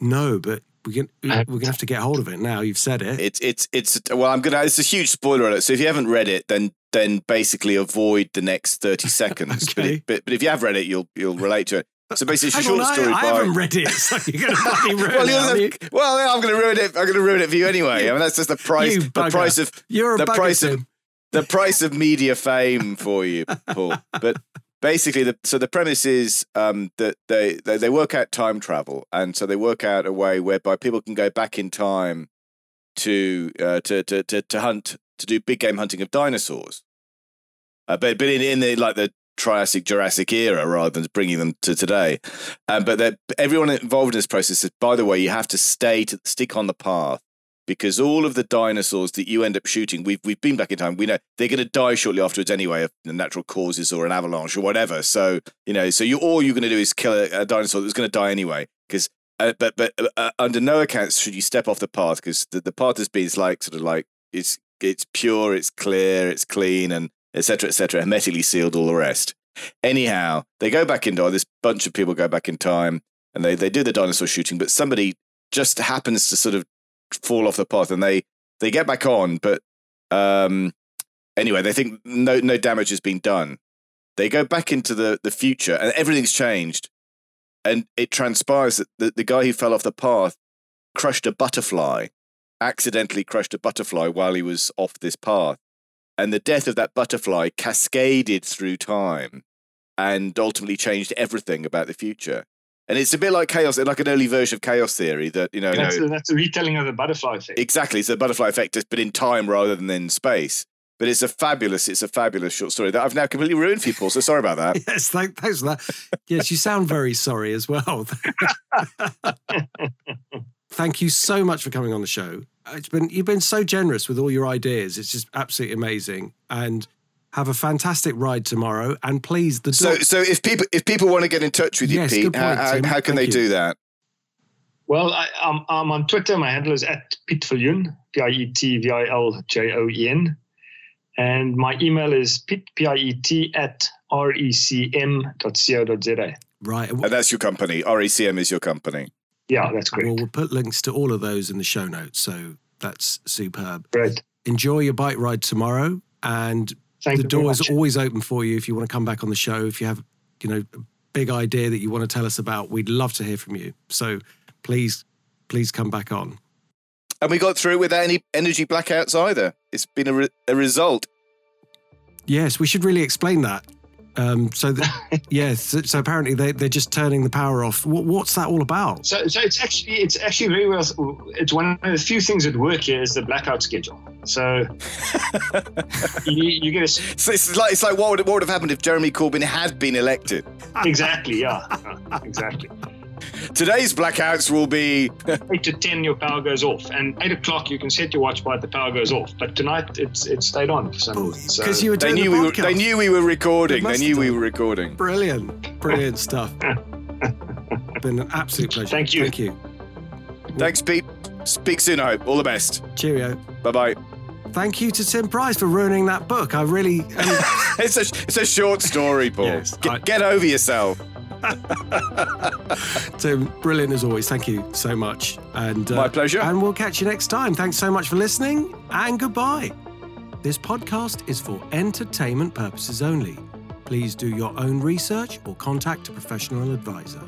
no, but we can we're going to have to get hold of it now. You've said it. It's it's it's well, I'm gonna. It's a huge spoiler alert. So if you haven't read it, then then basically avoid the next thirty seconds. but, it, but but if you have read it, you'll you'll relate to it. So basically, it's a short on, story I, I by. haven't read it, so you're going to ruin well, it. you'll aren't you? have- well, I'm going to ruin it. I'm going to ruin it for you anyway. I mean, that's just the price. The price of You're a the price of the price of media fame for you, Paul. But basically, the, so the premise is um, that they, they they work out time travel, and so they work out a way whereby people can go back in time to uh, to, to to to hunt to do big game hunting of dinosaurs. Uh, but but in, in the like the Triassic Jurassic era rather than bringing them to today. Um, but everyone involved in this process said, by the way, you have to stay to stick on the path because all of the dinosaurs that you end up shooting, we've we've been back in time. We know they're going to die shortly afterwards anyway, of natural causes or an avalanche or whatever. So you know, so you all you're going to do is kill a, a dinosaur that's going to die anyway. Because uh, but but uh, under no accounts should you step off the path because the, the path has been like sort of like it's it's pure, it's clear, it's clean, and etc. etc. hermetically sealed, all the rest. Anyhow, they go back in time. This bunch of people go back in time, and they they do the dinosaur shooting, but somebody just happens to sort of fall off the path, and they they get back on, but um, anyway, they think no no damage has been done. They go back into the the future, and everything's changed, and it transpires that the, the guy who fell off the path crushed a butterfly, accidentally crushed a butterfly while he was off this path, and the death of that butterfly cascaded through time, and ultimately changed everything about the future. And it's a bit like chaos, like an early version of chaos theory that, you know, that's, a, that's a retelling of the butterfly effect. exactly. It's a butterfly effect, but in time rather than in space. But it's a fabulous, it's a fabulous short story that I've now completely ruined for you, Paul. So sorry about that. yes, thank, thanks for that. Yes, you sound very sorry as well. Thank you so much for coming on the show. Uh, it's been you've been so generous with all your ideas. It's just absolutely amazing. And have a fantastic ride tomorrow. And please, the so door- so if people if people want to get in touch with you, Yes, Pete, how, point, how, how can Thank they you. do that? Well, I, I'm, I'm on Twitter. My handle is at Piet Viljoen, P I E T V I L J O E N. And my email is Piet, P I E T, at recm.co.za. right. And that's your company. RECM is your company. Yeah, that's great. Well, we'll put links to all of those in the show notes. So that's superb. Great. Enjoy your bike ride tomorrow. And Thank the door is always open for you if you want to come back on the show. If you have, you know, a big idea that you want to tell us about, we'd love to hear from you. So please, please come back on. And we got through without any energy blackouts either. It's been a, re- a result. Yes, we should really explain that. Um, so, that, yes, so, so apparently they, they're just turning the power off. What, what's that all about? So, so it's actually it's actually very well. It's one of the few things that work here is the blackout schedule. So you, you get a So it's like it's like what would, what would have happened if Jeremy Corbyn had been elected? exactly yeah yeah, exactly Today's blackouts will be eight to ten your power goes off and eight o'clock you can set your watch by the power goes off. But tonight it's it stayed on for some reason. So Because you were they doing knew the we were they knew we were recording. They They knew we were recording. Brilliant, brilliant stuff. Been an absolute pleasure. Thank you. Thank you. Thanks, Pete. Speak soon, I hope. All the best. Cheerio. Bye bye. Thank you to Tim Price for ruining that book. I really. Um, It's a it's a short story, Paul. Yes, get, I- get over yourself. Tim, brilliant as always. Thank you so much. And uh, My pleasure. And we'll catch you next time. Thanks so much for listening, and goodbye. This podcast is for entertainment purposes only. Please do your own research or contact a professional advisor.